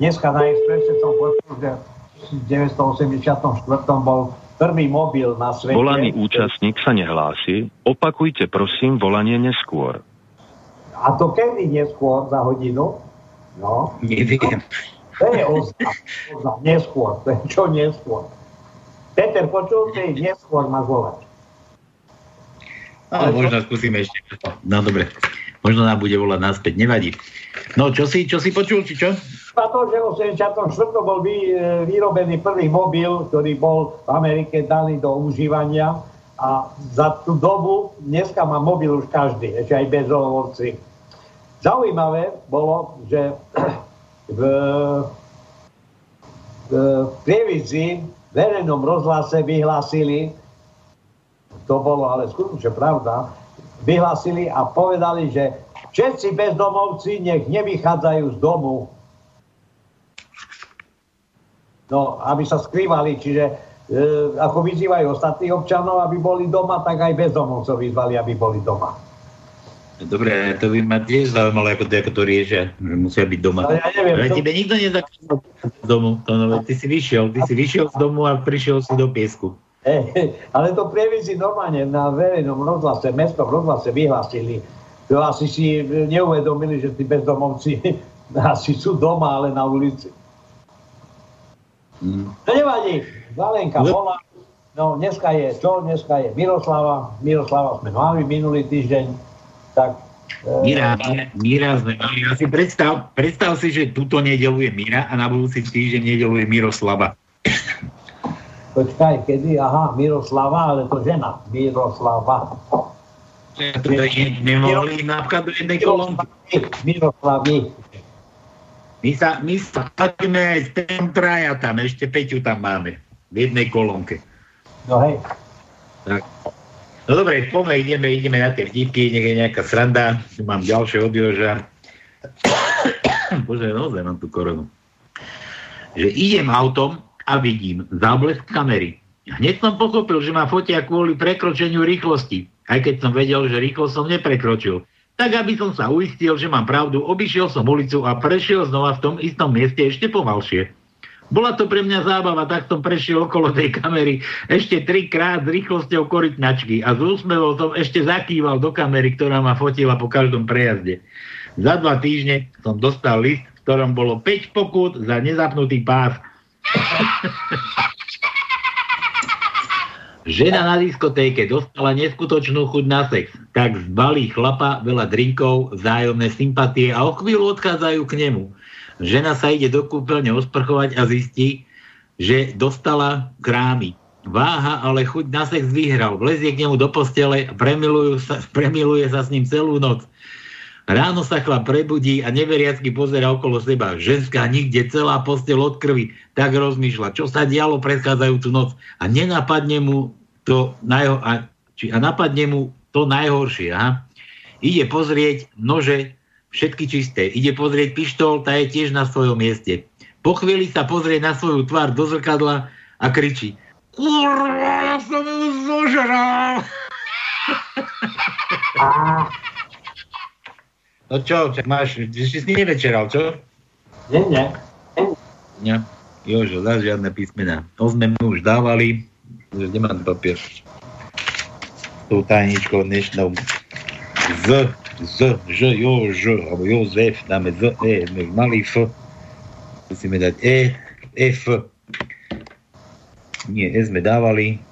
Dneska na Expresse som počul, že v 1984 bol prvý mobil na svete. Volaný účastník sa nehlási. Opakujte prosím volanie neskôr. A to kedy neskôr za hodinu? No, Neviem. to je oznam. oznam. Neskôr, to je čo neskôr. Peter, počul si? Neskôr máš volať. No, možno skúsime ešte. No dobre. Možno nám bude volať naspäť, nevadí. No, čo si, čo si počul, či čo? A to, že v 84. bol vy, e, vyrobený prvý mobil, ktorý bol v Amerike daný do užívania a za tú dobu, dneska má mobil už každý, ešte aj bezdomovci. Zaujímavé bolo, že v, v v verejnom rozhlase vyhlásili, to bolo ale skutočne pravda, vyhlásili a povedali, že všetci bezdomovci nech nevychádzajú z domu, No, aby sa skrývali, čiže e, ako vyzývajú ostatných občanov, aby boli doma, tak aj bezdomovcov vyzvali, aby boli doma. Dobre, to by ma tiež zaujímalo, ako to, ako to riešia, že musia byť doma. Ale ja neviem, Ale tebe nikto nezakázal z domu. To, no, veď ty si vyšiel, ty si vyšiel z domu a prišiel si do piesku. E, ale to prievizi normálne na verejnom rozhlase, mestom rozhlase vyhlásili. To asi si neuvedomili, že tí bezdomovci asi sú doma, ale na ulici. Mm. To nevadí. Valenka No. volá. No, dneska je čo? Dneska je Miroslava. Miroslava sme mali minulý týždeň. Tak... e, Míra, Míra sme mali. Ja si predstav, predstav si, že túto nedelu je Míra a na budúci týždeň nedelu je Miroslava. Počkaj, kedy? Aha, Miroslava, ale to žena. Miroslava. To je nemohli napríklad do jednej kolónky. Miroslavy. My sa, my sa platíme aj s tým traja tam, ešte Peťu tam máme. V jednej kolónke. No hej. Tak. No dobre, poďme, ideme, ideme na tie vtipky, nech je nejaká sranda. Mám ďalšie od Joža. Bože, naozaj mám tú koronu. Že idem autom a vidím záblesk kamery. Hneď som pochopil, že ma fotia kvôli prekročeniu rýchlosti, aj keď som vedel, že rýchlosť som neprekročil. Tak aby som sa uistil, že mám pravdu, obišiel som ulicu a prešiel znova v tom istom mieste ešte pomalšie. Bola to pre mňa zábava, tak som prešiel okolo tej kamery ešte trikrát s rýchlosťou korytnačky a s úsmevom som ešte zakýval do kamery, ktorá ma fotila po každom prejazde. Za dva týždne som dostal list, v ktorom bolo 5 pokút za nezapnutý pás. Žena na diskotéke dostala neskutočnú chuť na sex, tak zbalí chlapa veľa drinkov, vzájomné sympatie a o chvíľu odchádzajú k nemu. Žena sa ide do kúpeľne osprchovať a zistí, že dostala krámy. Váha, ale chuť na sex vyhral. Vlezie k nemu do postele a premilujú sa, premiluje sa s ním celú noc. Ráno sa chlap prebudí a neveriacky pozera okolo seba. Ženská nikde, celá postel od krvi. Tak rozmýšľa, čo sa dialo predchádzajúcu noc. A nenapadne mu to, najho, a, či, a napadne mu to najhoršie. Aha. Ide pozrieť nože, všetky čisté. Ide pozrieť pištol, tá je tiež na svojom mieste. Po chvíli sa pozrie na svoju tvár do zrkadla a kričí. Kurva, ja som ju zožral. No čo, čak máš, ešte si nevečeral, čo? Nie, nie. Nie. Jožo, za žiadne písmena. To sme mu už dávali, že nemám papier. Tou tajničkou dnešnou. Z, Z, Ž, Jož, alebo Jozef, dáme Z, E, sme mali F. Musíme dať E, F. Nie, E sme dávali.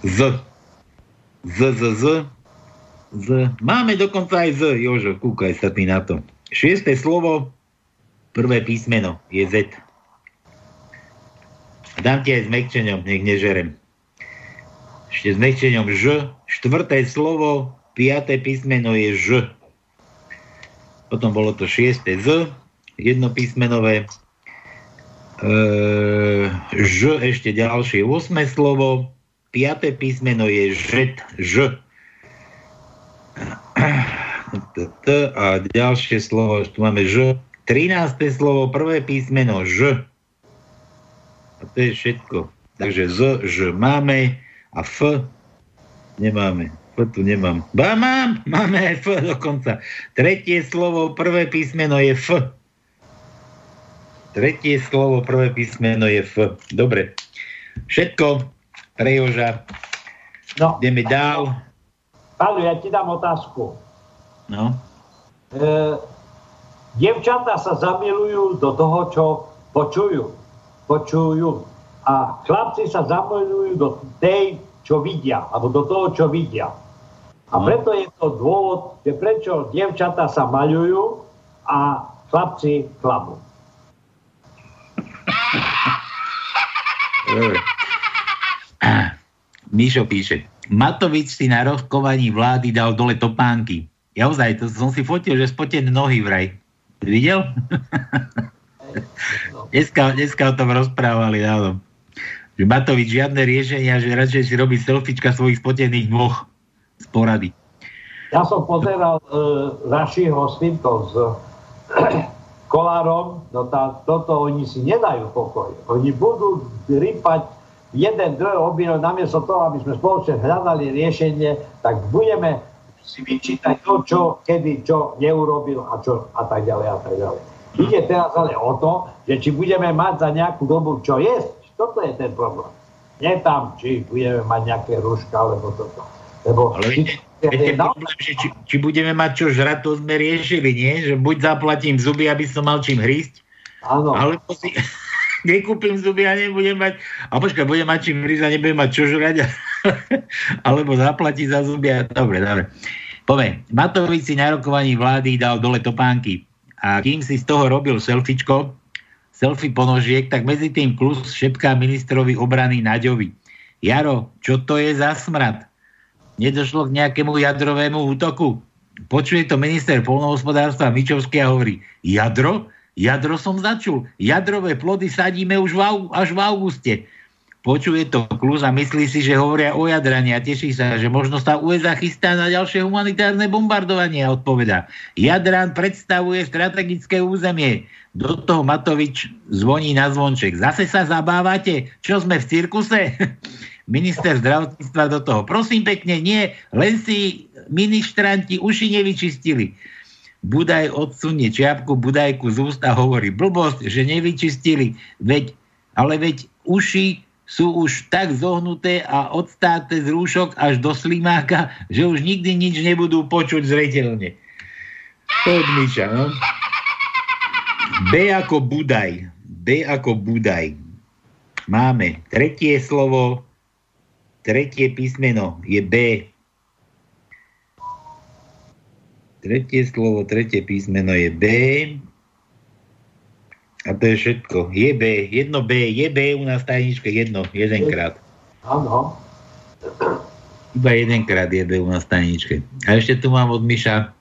Z. Z, Z, Z. Z. Máme dokonca aj Z, Jožo, kúkaj sa ty na to. Šiesté slovo, prvé písmeno je Z. Dám ti aj s mekčením, nech nežerem. Ešte s mekčením Ž. Štvrté slovo, piaté písmeno je Ž. Potom bolo to šiesté Z, jednopísmenové. E, Ž ešte ďalšie, 8 slovo, piaté písmeno je Ž, Ž. T, a ďalšie slovo, tu máme Ž. 13. slovo, prvé písmeno Ž. A to je všetko. Takže Z, Ž máme a F nemáme. F tu nemám. Ba mám, máme aj F dokonca. Tretie slovo, prvé písmeno je F. Tretie slovo, prvé písmeno je F. Dobre. Všetko pre Joža. No, Ideme dál. Pálo, ja ti dám otázku. No. E, devčatá sa zamilujú do toho, čo počujú. Počujú. A chlapci sa zamilujú do tej, čo vidia, alebo do toho, čo vidia. A No. preto je to dôvod, že prečo devčatá sa maľujú a chlapci klamú. Mišo píše, Matovič si na rokovaní vlády dal dole topánky. Ja ozaj, to som si fotil, že spotené nohy vraj. Videl? dneska, dneska o tom rozprávali dávno. Že Matovič žiadne riešenia, že radšej si robí selfiečka svojich spotených nôh z porady. Ja som pozeral e, Rašiho s týmto, s Kolárom, no tá, toto oni si nedajú pokoj. Oni budú rypať jeden druhého obvinov, namiesto toho, aby sme spoločne hľadali riešenie, tak budeme si vyčítať to, čo, kedy, čo neurobil a čo a tak ďalej a tak ďalej. Ide teraz ale o to, že či budeme mať za nejakú dobu čo jesť. Toto je ten problém. Nie tam, či budeme mať nejaké rúška, alebo toto. Lebo Ale viete, viete, problém, že či, či budeme mať čo žrať, to sme riešili, nie? Že buď zaplatím zuby, aby som mal čím hrísť, Áno. alebo si nekúpim zuby a nebudem mať... A počkaj, budem mať čím hrísť a nebudem mať čo žrať. alebo zaplatiť za zuby. A... Dobre, dobre. Poviem, Matovič si na rokovaní vlády dal dole topánky. A kým si z toho robil selfiečko, selfie ponožiek, tak medzi tým klus šepká ministrovi obrany Naďovi. Jaro, čo to je za smrad? Nedošlo k nejakému jadrovému útoku? Počuje to minister polnohospodárstva Mičovský a hovorí, jadro? Jadro som začul. Jadrové plody sadíme už v, až v auguste. Počuje to kluz a myslí si, že hovoria o jadraní a teší sa, že možno sa USA chystá na ďalšie humanitárne bombardovanie a odpovedá. Jadrán predstavuje strategické územie. Do toho Matovič zvoní na zvonček. Zase sa zabávate? Čo sme v cirkuse? Minister zdravotníctva do toho. Prosím pekne, nie, len si ministranti uši nevyčistili. Budaj odsunie čiapku Budajku z ústa hovorí blbosť, že nevyčistili, veď, ale veď uši sú už tak zohnuté a odstáte z rúšok až do slimáka, že už nikdy nič nebudú počuť zreteľne. Od Miša, no. B ako Budaj. B ako Budaj. Máme tretie slovo, tretie písmeno je B. Tretie slovo, tretie písmeno je B. A to je všetko. Je B, jedno B, je B u nás v tajničke, jedno, jedenkrát. Áno. Iba jedenkrát je B u nás v tajničke. A ešte tu mám od Miša.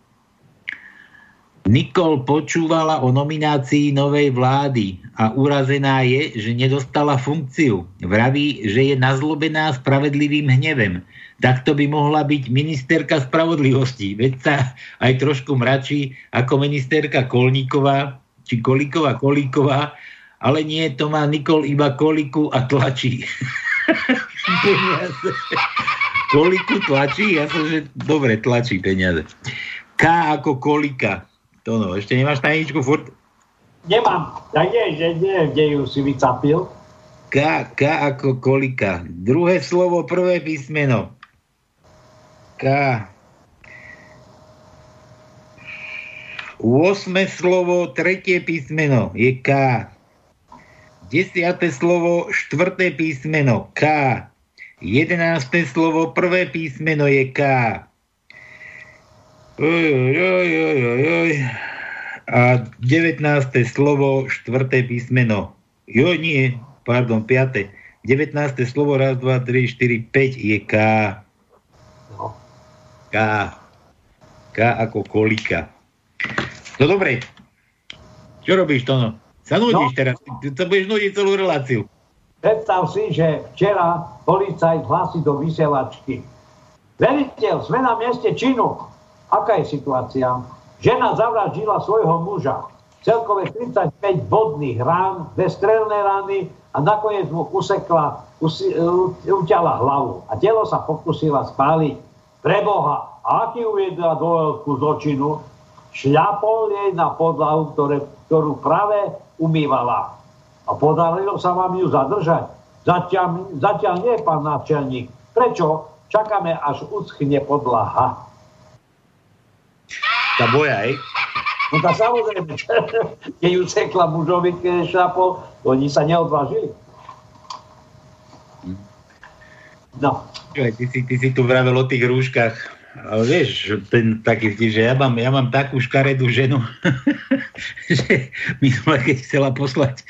Nikol počúvala o nominácii novej vlády a urazená je, že nedostala funkciu. Vraví, že je nazlobená spravedlivým hnevem. Takto by mohla byť ministerka spravodlivosti. Veď sa aj trošku mračí ako ministerka Kolníková, či Kolíková, Kolíková, ale nie, to má Nikol iba koliku a tlačí. koliku tlačí? Ja som, že dobre, tlačí peniaze. K ako kolika. To no, ešte nemáš tajničku furt? Nemám. Tak nie, že nie, kde ju si vycapil. K, K ako kolika. Druhé slovo, prvé písmeno. K. 8 slovo, tretie písmeno je K. Desiate slovo, štvrté písmeno K. Jedenácté slovo, prvé písmeno je K. Oj, oj, oj, oj, oj, oj. A 19. slovo, štvrté písmeno. Jo, nie, pardon, 5. 19. slovo, raz, dva, tri, štyri, 5 je K. No. K. K ako kolika. No dobre. Čo robíš, Tono? Sa nudíš No. teraz. Ty sa budeš nudiť celú reláciu. Predstav si, že včera policajt hlási do vysielačky. Veliteľ, sme na mieste činu. Aká je situácia? Žena zavraždila svojho muža. Celkové 35 bodných rán, dve strelné rany a nakoniec mu usekla, usi, u, uťala hlavu. A telo sa pokusila spáliť. Preboha, a aký uviedla veľkú zločinu? Šľapol jej na podlahu, ktoré, ktorú práve umývala. A podarilo sa vám ju zadržať. Zatiaľ, zatiaľ nie, pán náčelník. Prečo? Čakáme, až uschne podlaha. Tá boja, hej? No tak samozrejme, keď ju sekla mužovi, šlapol, oni sa neodvážili. No, Počúvaj, ty si, ty si tu vravel o tých rúškach. Ale vieš, ten taký vtip, že ja mám, ja mám takú škaredú ženu, že mi som keď chcela poslať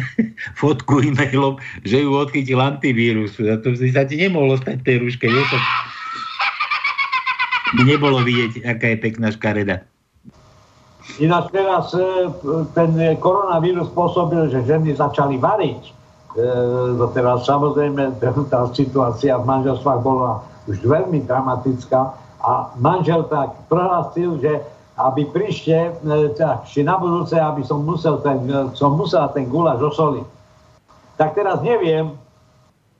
fotku e-mailom, že ju odchytil antivírus. A to si sa ti nemohlo stať tej rúške. Vieš, to... Nebolo vidieť, aká je pekná škareda. Ináč teraz e, ten koronavírus spôsobil, že ženy začali variť. E, no teraz samozrejme tá situácia v manželstvách bola už veľmi dramatická a manžel tak prohlasil, že aby prište, tak, či na budúce, aby som musel ten, e, som musel ten guláš osoliť. Tak teraz neviem,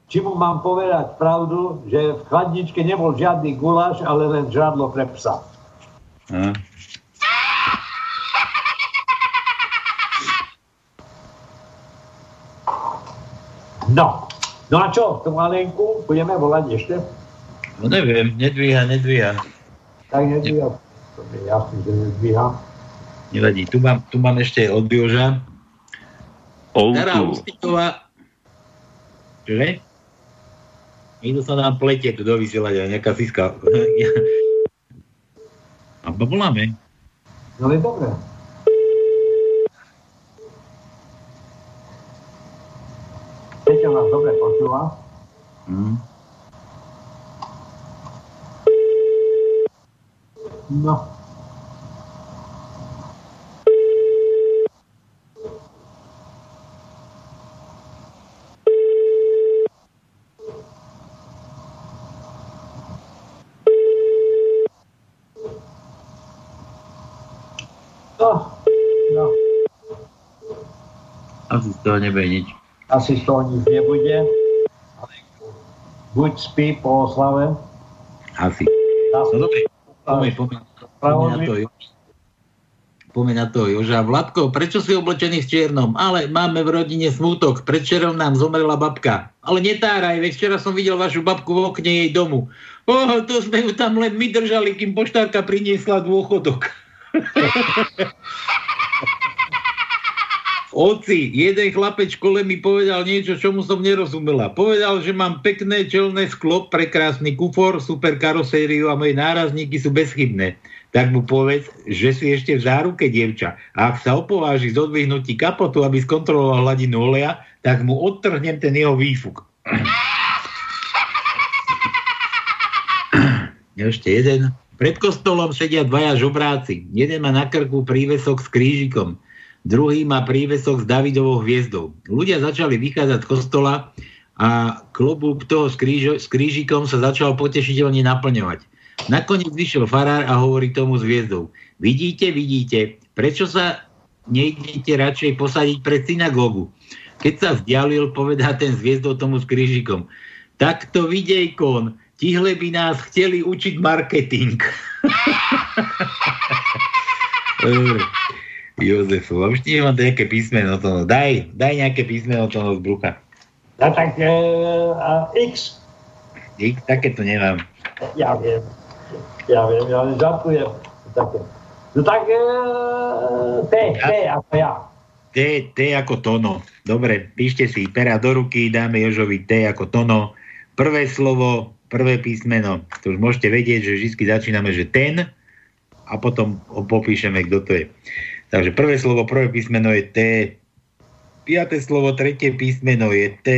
či mu mám povedať pravdu, že v chladničke nebol žiadny guláš, ale len žradlo pre psa. A? No, no a čo, tú malenku budeme volať ešte? No neviem, nedvíha, nedvíha. Tak nedvíha. To je jasný, že nedvíha. Nevadí. Tu mám, tu mám ešte od Joža. Outu. Ústiková... Čože? Niekto sa nám pletie tu do vysielania, nejaká fiska. A voláme. No je dobré. Peťo nás dobre počúva. Hm. No. No, no, Asi z toho nebude nič. asi z toho nič nebude. Ale buď spí po oslave. Asi. No dobre, poďme na to. Na Joža. Vladko, prečo si oblečený v čiernom? Ale máme v rodine smútok. Predčerom nám zomrela babka. Ale netáraj, veď včera som videl vašu babku v okne jej domu. Oh, to sme ju tam len my držali, kým poštárka priniesla dôchodok. Oci, jeden chlapec v škole mi povedal niečo, čomu som nerozumela. Povedal, že mám pekné čelné sklo, prekrásny kufor, super karosériu a moje nárazníky sú bezchybné. Tak mu povedz, že si ešte v záruke, dievča. A ak sa opováži zodvihnutí kapotu, aby skontroloval hladinu oleja, tak mu odtrhnem ten jeho výfuk. Ešte jeden. Pred kostolom sedia dvaja žobráci. Jeden má na krku prívesok s krížikom. Druhý má prívesok s Davidovou hviezdou. Ľudia začali vychádzať z kostola a klobúk toho s, krížo, s krížikom sa začal potešiteľne naplňovať. Nakoniec vyšiel farár a hovorí tomu s hviezdou. Vidíte, vidíte, prečo sa nejdete radšej posadiť pred synagógu? Keď sa vzdialil, povedá ten s hviezdou tomu s krížikom. Tak to videj, kon, tihle by nás chceli učiť marketing. Dobre. Jozefu, a už ti nemám nejaké písmeno to. Daj, daj nejaké písmeno to z brucha. No tak e, a X, Ich také to nemám. ja viem. Ja viem, ja žartujem. Také. No tak e, T, T ako ja. T, T ako tono. Dobre, píšte si pera do ruky, dáme Jožovi T ako tono. Prvé slovo, prvé písmeno. To už môžete vedieť, že vždy začíname, že ten a potom popíšeme, kto to je. Takže prvé slovo, prvé písmeno je T. Piaté slovo, tretie písmeno je T.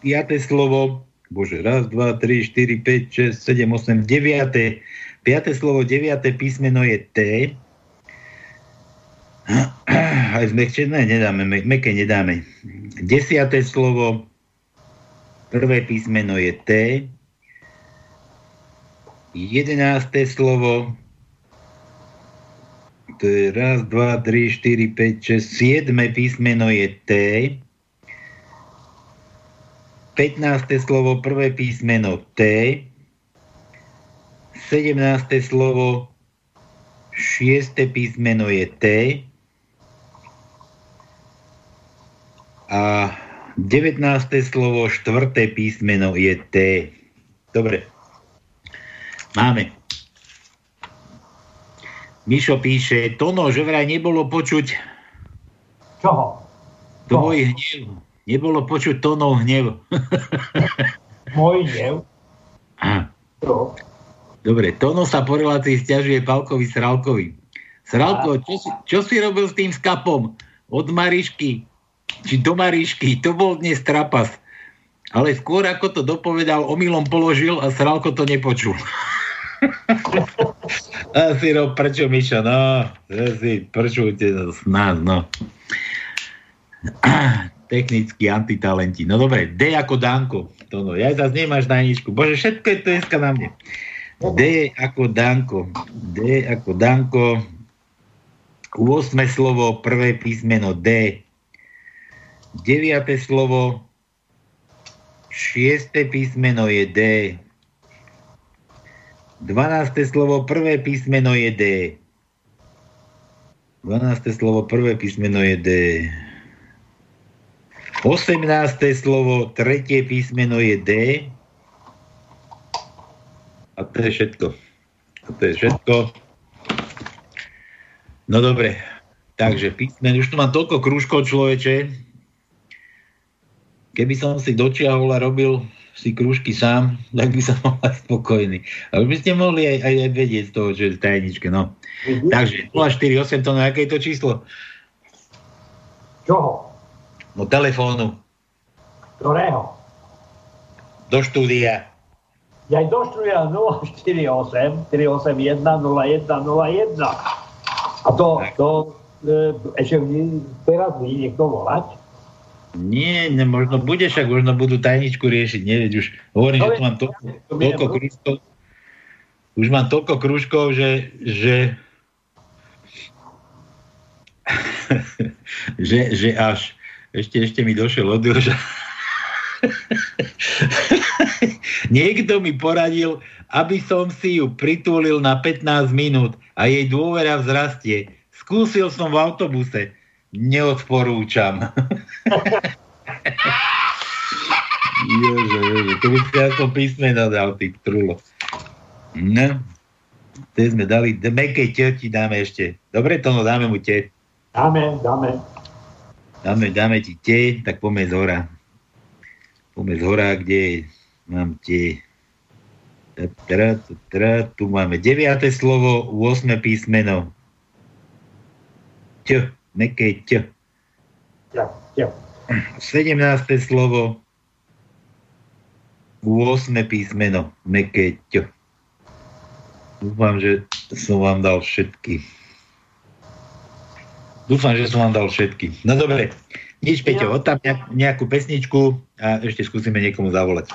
Piaté slovo, bože, raz, dva, tri, štyri, päť, šesť, sedem, osem, deviaté. Piaté slovo, deviaté písmeno je T. Aj zmekčie, ne, nedáme, me- meké nedáme. Desiaté slovo, prvé písmeno je T. Jedenácté slovo, to je raz, dva, tri, štyri, päť, šesť, siedme písmeno je T. 15. slovo, prvé písmeno T. 17. slovo, šieste písmeno je T. A 19. slovo, štvrté písmeno je T. Dobre. Máme. Mišo píše, Tono, že vraj nebolo počuť Čoho? tvoj hnev. Nebolo počuť tónov hnev. Môj hnev? Čo? Dobre, Tono sa po relácii stiažuje Palkovi Sralkovi. Sralko, čo si, čo si robil s tým skapom? Od Marišky, či do Marišky, to bol dnes trapas. Ale skôr ako to dopovedal, omylom položil a Sralko to nepočul. Asi no, prečo Mišo, no, si prčujte z nás, no. Technický antitalenti. No dobre, D ako Danko. To no, ja zase nemáš Daničku. Bože, všetko je to dneska na mne. D ako Danko. D ako Danko. 8 slovo, prvé písmeno D. 9 slovo, 6 písmeno je D. 12. slovo, prvé písmeno je D. 12. slovo, prvé písmeno je D. 18. slovo, tretie písmeno je D. A to je všetko. A to je všetko. No dobre. Takže písmen, už tu mám toľko krúžkov človeče. Keby som si dočiahol a robil si krúžky sám, tak by som bol aj spokojný. A už by ste mohli aj, aj, aj vedieť z toho, že je v tajničke. No. Takže 048, to na aké to číslo? Čoho? No telefónu. Ktorého? Do štúdia. Ja aj do štúdia 048 381 0101. A to, to e, ešte teraz bude niekto volať? Nie, ne, možno bude, však možno budú tajničku riešiť, nevieť už. Hovorím, že tu mám toľko, toľko krúžkov. Už mám toľko krúžkov, že, že, že, že až ešte, ešte mi došiel od Joža. Niekto mi poradil, aby som si ju pritúlil na 15 minút a jej dôvera vzrastie. Skúsil som v autobuse. Neodporúčam. Jože, jože, to by si aspoň písmeno dal, ty trulo. No, to sme dali, meké ti dáme ešte. Dobre, to no, dáme mu te. Dáme, dáme. Dáme, dáme ti te, tak poďme z hora. Poďme z hora, kde mám te. Tra, tra, tu máme 9. slovo, 8. písmeno. Ť, meké ť. Ja, ja. 17. slovo, 8. písmeno, meké ť. Dúfam, že som vám dal všetky. Dúfam, že som vám dal všetky. No dobre, nič, Peťo, od tam nejakú pesničku a ešte skúsime niekomu zavolať.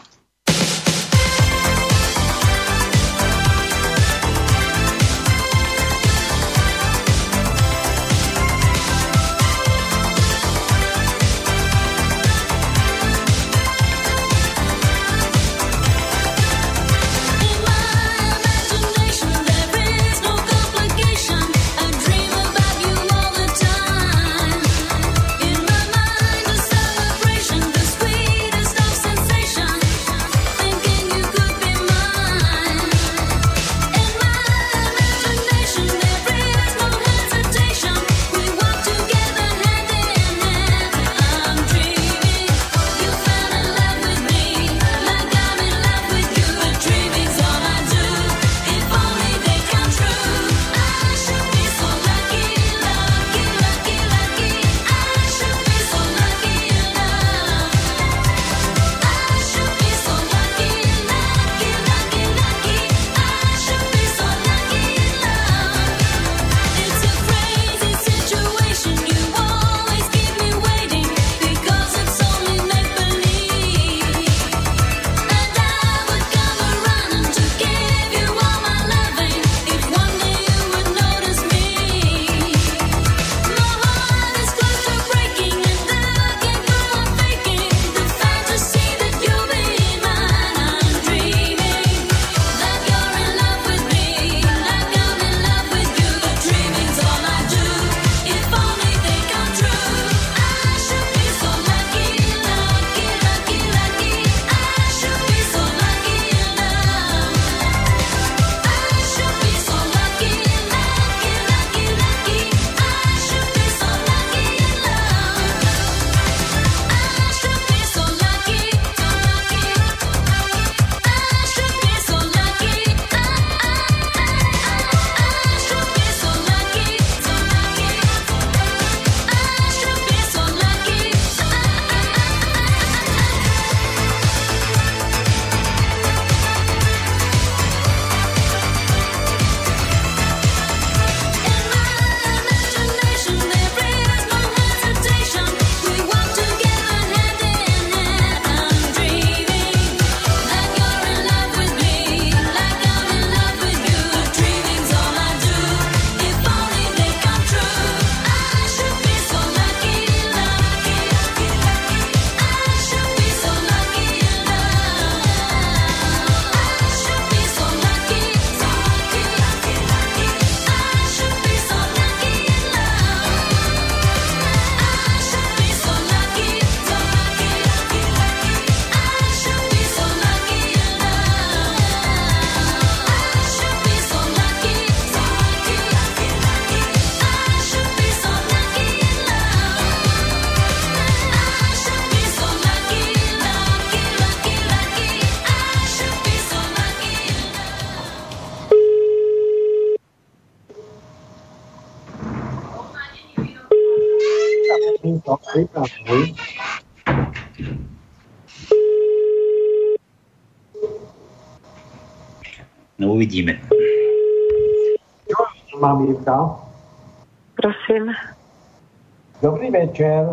Dobrý večer.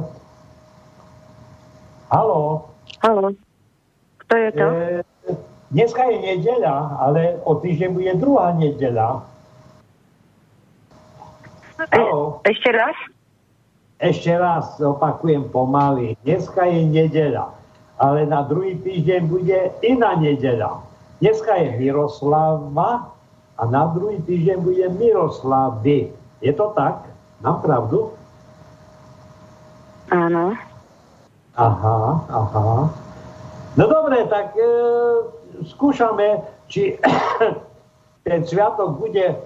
Haló. Haló. Kto je to? E, dneska je nedeľa, ale o týždeň bude druhá nedeľa. Haló. E, ešte raz? Ešte raz opakujem pomaly. Dneska je nedeľa, ale na druhý týždeň bude iná nedeľa. Dneska je Miroslava a na druhý týždeň bude Miroslavy. Je to tak? Mám pravdu? Áno. Aha, aha. No dobre, tak e, skúšame, či ten sviatok bude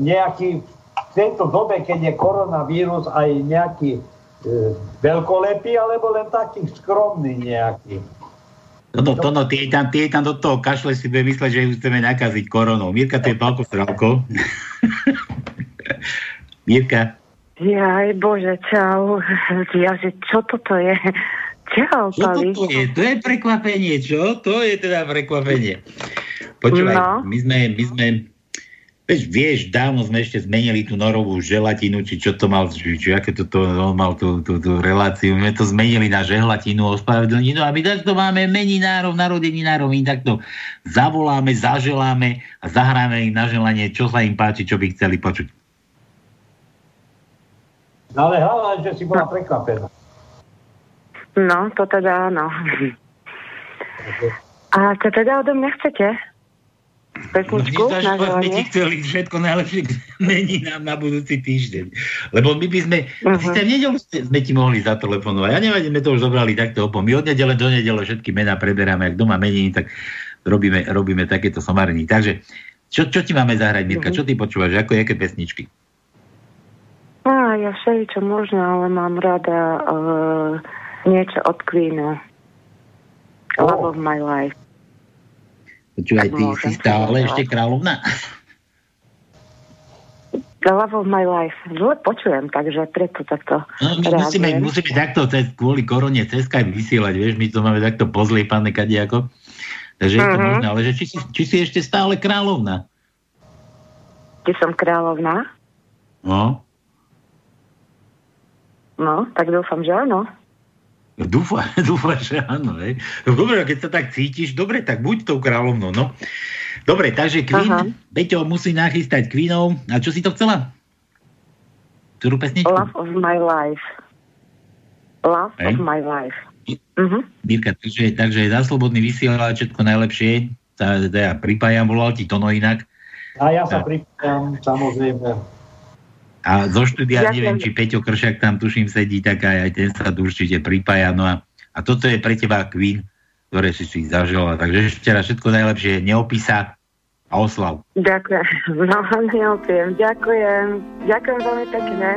nejaký v tejto dobe, keď je koronavírus, aj nejaký e, veľkolepý, alebo len taký skromný nejaký. Toto, to, no, tie tam, tie tam do toho kašle si bude mysleť, že ju chceme nakaziť koronou. Mirka, to je Palko Strálko. Mirka, Jaj, bože, čau. Ja, že čo toto je? Čau, čo Pali. toto je? To je prekvapenie, čo? To je teda prekvapenie. Počúvaj, No. my sme, my sme, vieš, vieš, dávno sme ešte zmenili tú norovú želatinu, či čo to mal, či, či aké to, to on mal tú, tú, tú reláciu, my to zmenili na žehlatinu, ospravedlninu a my takto máme meninárov, narodeninárov, my takto zavoláme, zaželáme a zahráme im na želanie, čo sa im páči, čo by chceli počuť. No ale hlavne, že si bola prekvapená. No, to teda áno. A čo teda odo mňa chcete? Pesničku No, na my sme ti želanie? chceli všetko najlepšie k mení nám na budúci týždeň. Lebo my by sme, uh-huh. Síce v nedelu ste- sme ti mohli zatelefonovať. Ja neviem, sme to už zobrali takto opom. My od nedele do nedele všetky mená preberáme, ak doma meniny, tak robíme, robíme takéto somariny. Takže, čo, čo ti máme zahrať, Mirka? Mhm. Čo ty počúvaš? Ako, jaké pesničky? Ja všeličo možno, ale mám rada uh, niečo od Queenu. Love of my life. Počúvaj, ty Môžem si stále zahrať. ešte kráľovná? The love of my life. Zle počujem, takže preto takto No, my musíme, reagujem. musíme takto cez, kvôli korone cez Skype vysielať, vieš, my to máme takto pozliepané kadejako. Takže je to Mhm. možné, ale že či, si, či si ešte stále kráľovná? Ty som kráľovná? No, No, tak dúfam, že áno. dúfam, dúfam, že áno. Hej. No, Dobre, keď sa tak cítiš, dobre, tak buď tou kráľovnou, no. Dobre, takže Queen, Aha. Beťo musí nachystať Queenov. A čo si to chcela? Ktorú pesničku? Love of my life. Love Hej. of my life. Mhm. Mirka, takže, takže za slobodný vysielač všetko najlepšie. Tá, tá, pripájam, volal ti Tono inak. A ja sa pripájam, samozrejme. A zo štúdia Ďakujem. neviem, či Peťo Kršak tam tuším sedí, tak aj, aj ten sa tu určite pripája. No a, a toto je pre teba Queen, ktoré si si zažila. Takže ešte raz všetko najlepšie, neopísa a oslav. Ďakujem. No, neopiem. Ďakujem. Ďakujem veľmi pekne.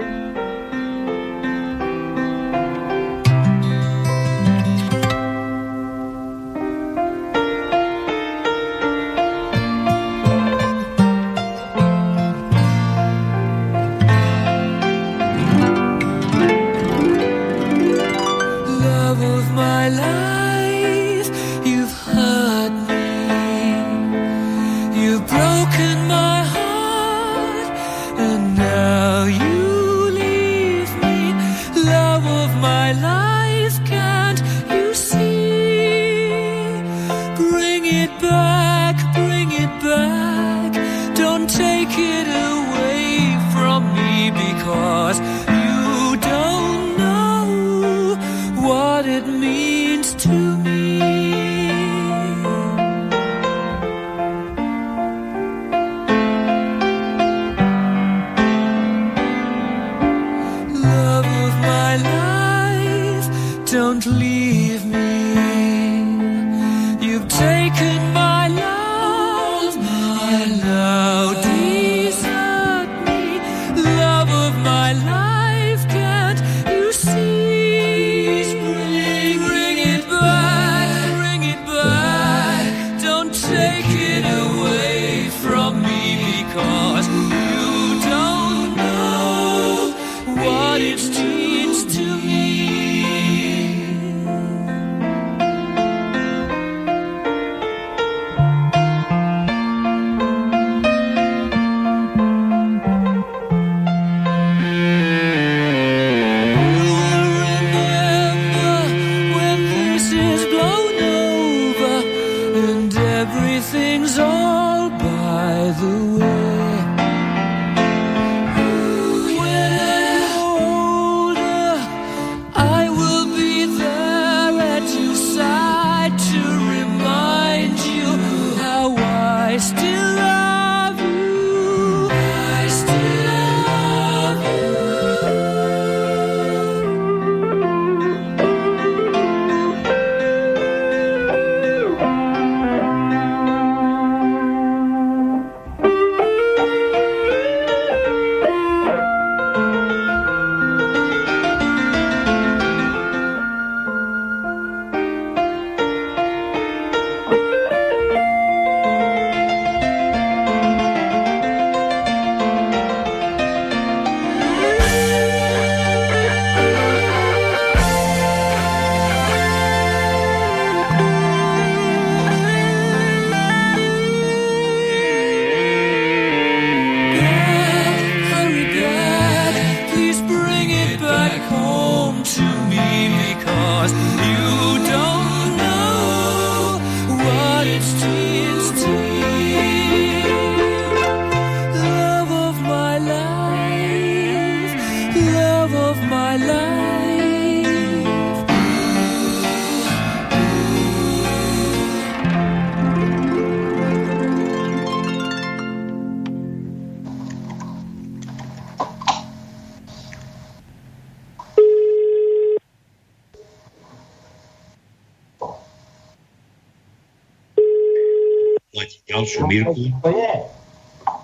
Ďalšiu Mirku. To je.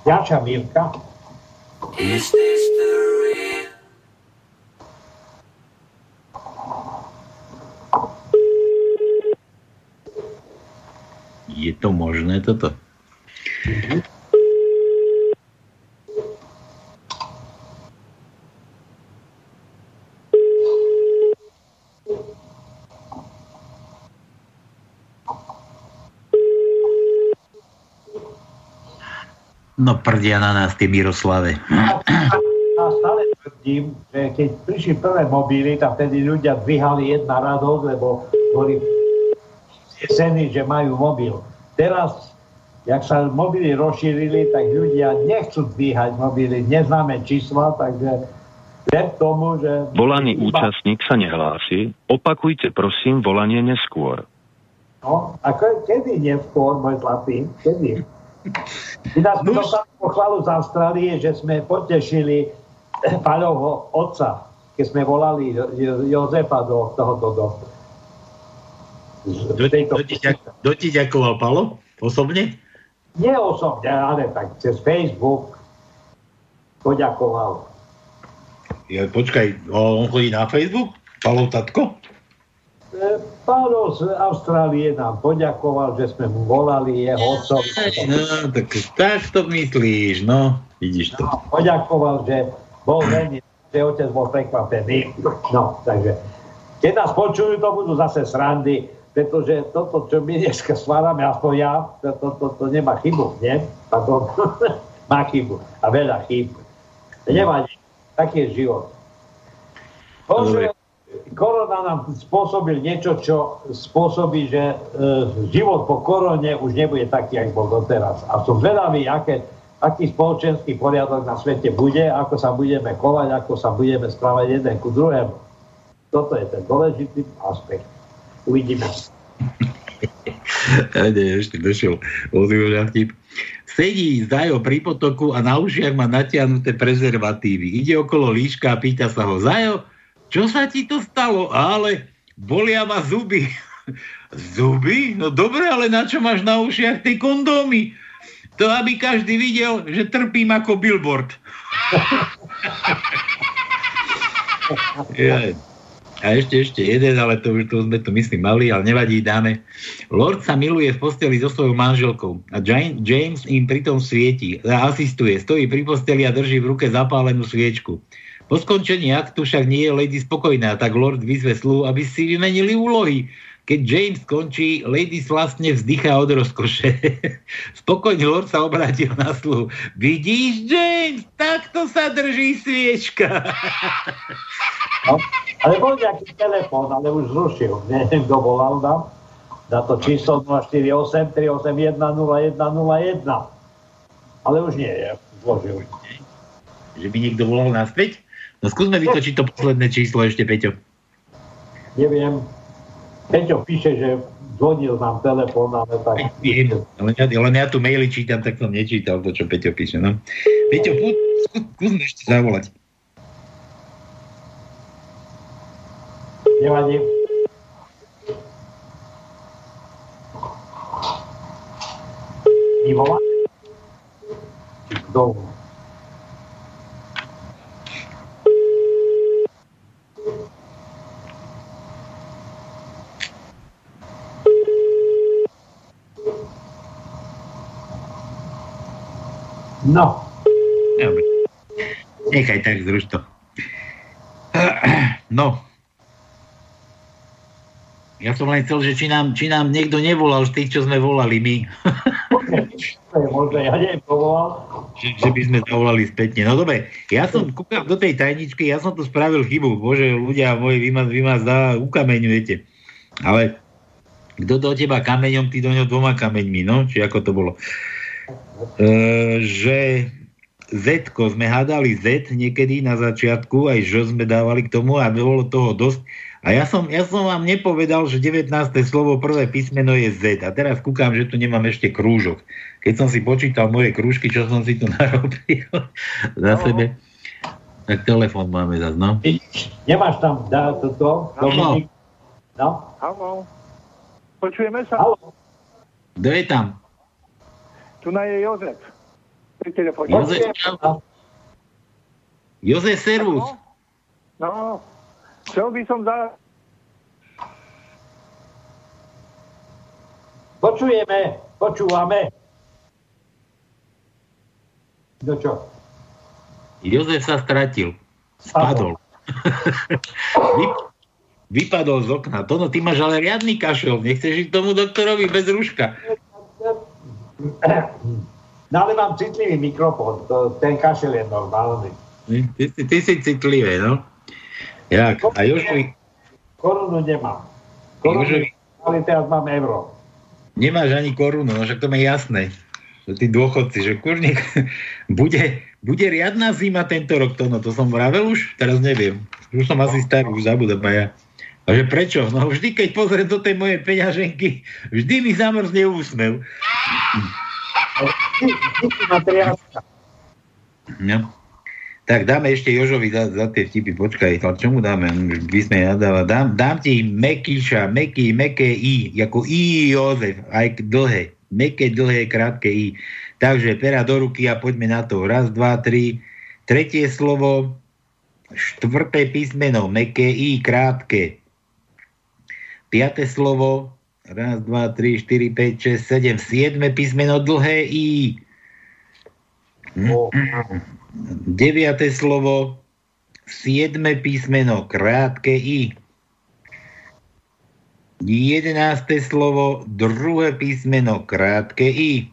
Ďalšia Mirka. Is this the real? Je to možné toto? No prdia na nás tie Miroslave. A stále tvrdím, že keď prišli prvé mobily, tak vtedy ľudia dvíhali jedna radosť, lebo boli seny, že majú mobil. Teraz, jak sa mobily rozšírili, tak ľudia nechcú dvíhať mobily, neznáme čísla, takže tomu, že... Volaný účastník sa nehlási. Opakujte prosím volanie neskôr. No, a ke- kedy neskôr, môj zlatý? Kedy? Ináč dostali pochvalu z Austrálie, že sme potešili Paľovho otca, keď sme volali Jo- Jo- Jozefa do tohoto do, tejto, kto ti kto ti ďakoval, Palo? Osobne? nie osobne, ale tak cez Facebook poďakoval. Ja, počkaj, o, on chodí na Facebook? Palov tatko? E, Pálo z Austrálie nám poďakoval, že sme mu volali jeho otcovi. No, tak, tak to myslíš, no. Vidíš to. No, poďakoval, že bol veľmi, že otec bol prekvapený. No, takže keď nás počujú, to budú zase srandy, pretože toto, čo my dneska stvárame, aspoň ja, to, to, to, to nemá chybu, nie? Pardon. Má chybu. A veľa chyb. Nevadí. Taký je život. Bože, korona nám spôsobil niečo, čo spôsobí, že e, život po korone už nebude taký, ako bol doteraz. A som zvedavý, aké, aký spoločenský poriadok na svete bude, ako sa budeme chovať, ako sa budeme správať jeden ku druhému. Toto je ten dôležitý aspekt. Uvidíme. A nie, ešte došiel. Sedí Zajo pri potoku a na ušiach má natiahnuté prezervatívy. Ide okolo líška a pýta sa ho, Zajo, čo sa ti to stalo? Ale bolia ma zuby. zuby? No dobre, ale na čo máš na ušiach tie kondómy? To, aby každý videl, že trpím ako billboard. A ešte, ešte jeden, ale to už to sme to myslím mali, ale nevadí, dáme. Lord sa miluje v posteli so svojou manželkou a James, im pritom svieti, asistuje, stojí pri posteli a drží v ruke zapálenú sviečku. Po skončení aktu však nie je Lady spokojná, tak Lord vyzve sluhu, aby si vymenili úlohy. Keď James skončí, Lady vlastne vzdychá od rozkoše. Spokojný Lord sa obrátil na sluhu. Vidíš, James, takto sa drží sviečka. No, ale bol nejaký telefón, ale už zrušil. Neviem, kto volal nám. Na to číslo 048 381 0101. Ale už nie je. Zložil. Že by niekto volal naspäť? No skúsme vytočiť to posledné číslo ešte, Peťo. Neviem. Peťo píše, že zvonil nám telefón, ale tak... Viem, len ja, len ja tu maily čítam, tak som nečítal to, čo Peťo píše. No. Peťo, skúsme ešte zavolať. Nevadí. Ivo? Kto? No, Dobre. Nechaj tak, zruš to. No. Ja som len chcel, že či nám, či nám niekto nevolal z tých, čo sme volali my. možné, ja že, že by sme zavolali spätne. No dobre, ja som kúkal do tej tajničky, ja som tu spravil chybu. Bože, ľudia moji, vy ma, vy ma zdá, ukameňujete. Ale kto do teba kameňom, ty do ňo dvoma kameňmi, no? Či ako to bolo? E, že Z, sme hádali Z niekedy na začiatku, aj Ž sme dávali k tomu a bolo toho dosť. A ja som, ja som vám nepovedal, že 19. slovo, prvé písmeno je Z. A teraz kúkam, že tu nemám ešte krúžok. Keď som si počítal moje krúžky, čo som si tu narobil za No. sebe, tak telefon máme zase, no. Nemáš tam dá toto? Áno. No? Počujeme sa? Haló. Kto je tam? Tu na je Jozef. Pri telefóne. Jozef. Jozef, servus. No, chcel by som za... Počujeme, počúvame. Do čo? Jozef sa stratil. Spadol. Vy- Vypadol z okna. Tono, ty máš ale riadny kašel. Nechceš ísť tomu doktorovi bez rúška. No ale mám citlivý mikrofón, to, ten kašel je normálny. Ty, ty, ty si citlivý, no. Jak? A Jožovi, Korunu nemám. Korunu, Jožovi ale teraz mám euro. nemáš ani korunu, no však to je jasné. Že tí dôchodci, že kurník, bude, bude riadna zima tento rok, to, no to som vravel už, teraz neviem. Už som asi starý, už zabudem aj ja. A že prečo? No vždy, keď pozriem do tej mojej peňaženky, vždy mi zamrzne úsmev. No. Tak dáme ešte Jožovi za, za tie vtipy, počkaj, ale čo mu dáme? By sme nadáva. Dám, dám ti Mekíša, Meky, meké I, ako I Jozef, aj dlhé. Meké, dlhé, krátke I. Takže pera do ruky a poďme na to. Raz, dva, tri. Tretie slovo, štvrté písmeno, meké I, krátke. Piaté slovo, raz, dva, tri, štyri, päť, šesť, sedem, siedme písmeno, dlhé I. Deviate slovo, siedme písmeno, krátke I. Jedenácté slovo, druhé písmeno, krátke I.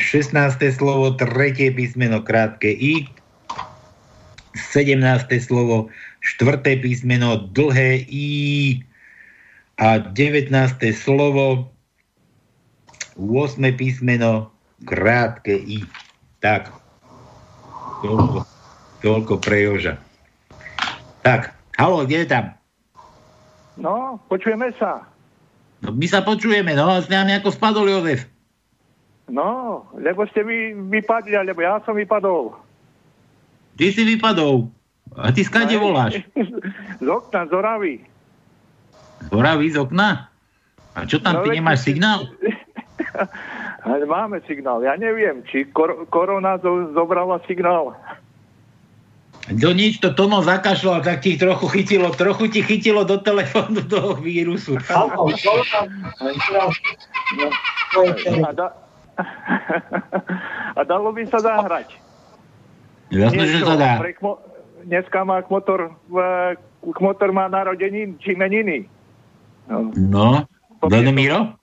16. slovo, tretie písmeno, krátke I. 17. slovo, štvrté písmeno, dlhé I. A 19. slovo, 8. písmeno, krátke I. Tak. Toľko, toľko pre Joža. Tak, halo, kde je tam? No, počujeme sa. No, my sa počujeme, no, a s nami ako spadol Jozef. No, lebo ste vy vypadli, alebo ja som vypadol. Ty si vypadol. A ty skade voláš? Z okna, z Oravy. Horaví z okna? A čo tam, No, ty nemáš signál? Ale máme signál. Ja neviem, či kor- korona zo- zobrala signál. Do nič, to Tono zakašľal, tak ti trochu chytilo, trochu ti chytilo do telefónu toho vírusu. A, da- a dalo by sa zahrať. Jasné, že sa dá. kmo- Dneska má kmotor, kmotor má narodení či meniny. No. Kto je Miro?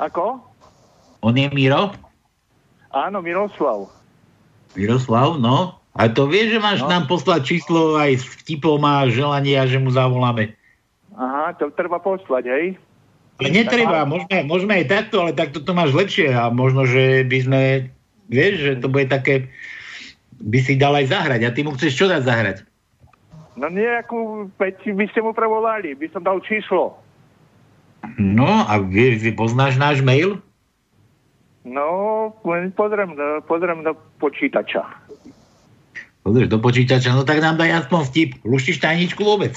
Ako? On je Miro? Áno, Miroslav. Miroslav, no. A to vieš, že máš No. nám poslať číslo aj s vtipom a želania, že mu zavoláme. Aha, to treba poslať, hej? Ale netreba, môžeme, môžeme aj takto, ale takto to máš lepšie a možno, že by sme, vieš, že to bude také, by si dal aj zahrať a ty mu chceš čo dať zahrať? No nejakú, veď by ste mu prevolali, by som dal číslo. No a vieš, vy poznáš náš mail? No, len pozriem, do- pozriem do počítača. Pozrieš do počítača, no tak nám daj aspoň vtip. Luštíš tajničku vôbec?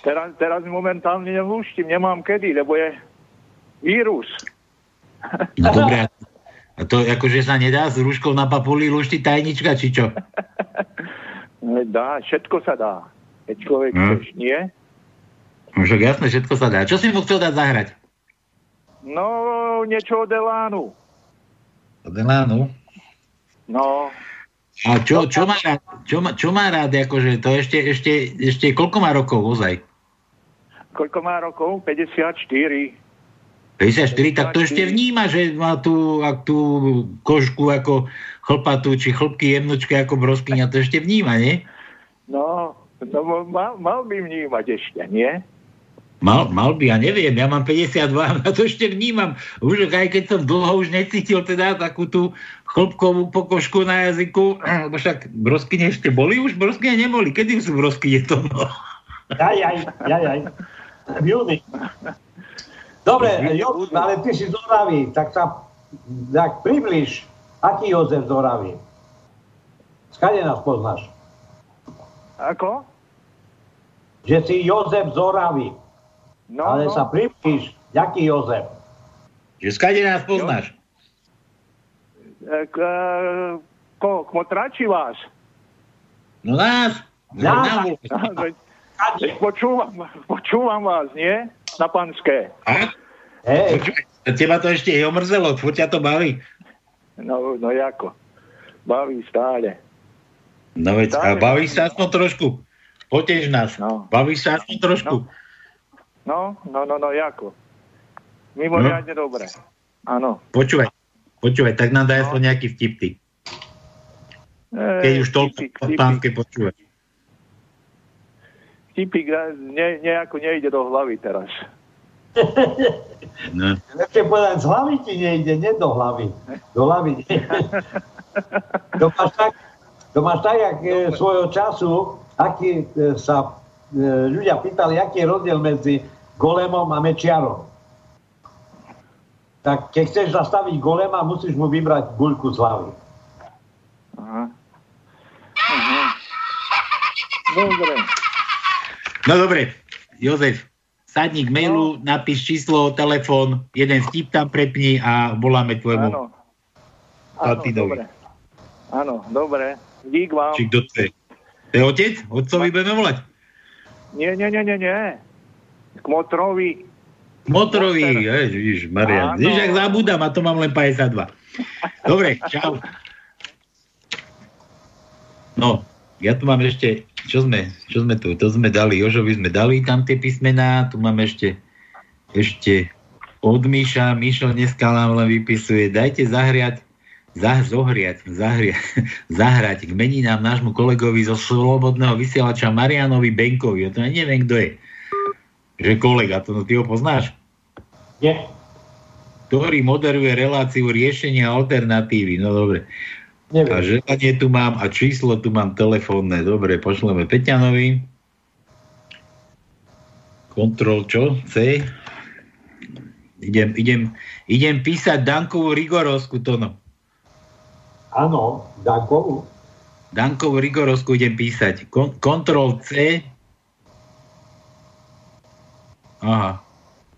Teraz, teraz momentálne nelúštim, nemám kedy, lebo je vírus. No dobré. A to akože sa nedá s rúškou na papuli lušti tajnička, či čo? Dá, všetko sa dá. Keď človek Hm. chceš, nie? Však jasné, všetko sa dá. Čo si mu chcel dať zahrať? No, niečo od Elánu. Od Elánu? No, A čo, čo, má rád, čo, má, čo má rád, akože to ešte, ešte, ešte koľko má rokov ozaj? koľko má rokov? 54. 54, tak to ešte vníma, že má tú, tú kožku ako chlpatú, či chlpky jemnočké ako broskyňa, to ešte vníma, nie? No, no mal, mal by vnímať ešte, nie? Mal, mal by, ja neviem, ja mám 52 a to ešte vnímam. Už aj keď som dlho už necítil teda takú tú chlpkovú pokožku na jazyku, lebo však broskyne ešte boli, už broskyne neboli. Kedy sú broskyne to? No? Jaj, jaj, jaj, jaj. Júni. Dobre, Jozef, ale ty si z tak sa tak približ, aký Jozef z Oravy? Skade nás poznáš? Ako? Že si Jozef z Oravy, No, ale no. sa približ, aký Jozef? Že skade nás poznáš? E, K, e, ko, kmotrači vás? No nás. Nás. No, veď- počúvam, počúvam vás, nie? Na panské. A? Hej, Počúvaj, Teba to ešte je omrzelo, furt ťa to baví. No, no jako? Baví stále. No veď, a Dáme. bavíš sa aspoň trošku? Potež nás. No. Bavíš sa aspoň trošku? No, no, no, no, jako? Mimoriadne dobre. Áno. Počúvaj, počúvaj, tak nám daj aspoň nejaký vtip ty. E, Keď už toľko vtipik, pánske počúvaj. vtipik ne, nejako nejde do hlavy teraz. No. Lepšie povedať, z hlavy ti nejde, nie do hlavy. Do hlavy to máš tak, to máš tak, jak e, svojho času, aký e, sa e, ľudia pýtali, aký je rozdiel medzi golemom a mečiarom. Tak keď chceš zastaviť golema, musíš mu vybrať guľku z hlavy. Aha. Mhm. Dobre. no dobre, Jozef, sadni k mailu, napíš číslo, telefón, jeden vtip tam prepni a voláme tvojmu Áno. Áno. Áno, dobre. Dík vám. Či kto to je? To je otec? Otcovi budeme volať? Nie, nie, nie, nie, nie. K motrovi. Motorovi, Motor. ježiš, Marian. Áno. Víš, ak zabudám, a to mám len 52. Dobre, čau. No, ja tu mám ešte, čo sme, čo sme tu, to sme dali, Jožovi sme dali tam tie písmená, tu máme ešte, ešte od Míša, Míšo dneska nám len vypisuje, dajte zahriať, zah, zohriať, zahriať, zahrať k meninám nášmu kolegovi zo Slobodného vysielača Marianovi Benkovi, ja to ja neviem, kto je. Že kolega, to no, ty ho poznáš? Nie. Ktorý moderuje reláciu riešenia alternatívy. No dobre. A Neviem. želanie tu mám a číslo tu mám telefónne. Dobre, pošleme Peťanovi. Kontrol čo? C. Idem, idem, idem písať Dankovú Rigorovsku to no. Áno, Dankovu. Dankovú Rigorovsku idem písať. Kon- kontrol C. Aha.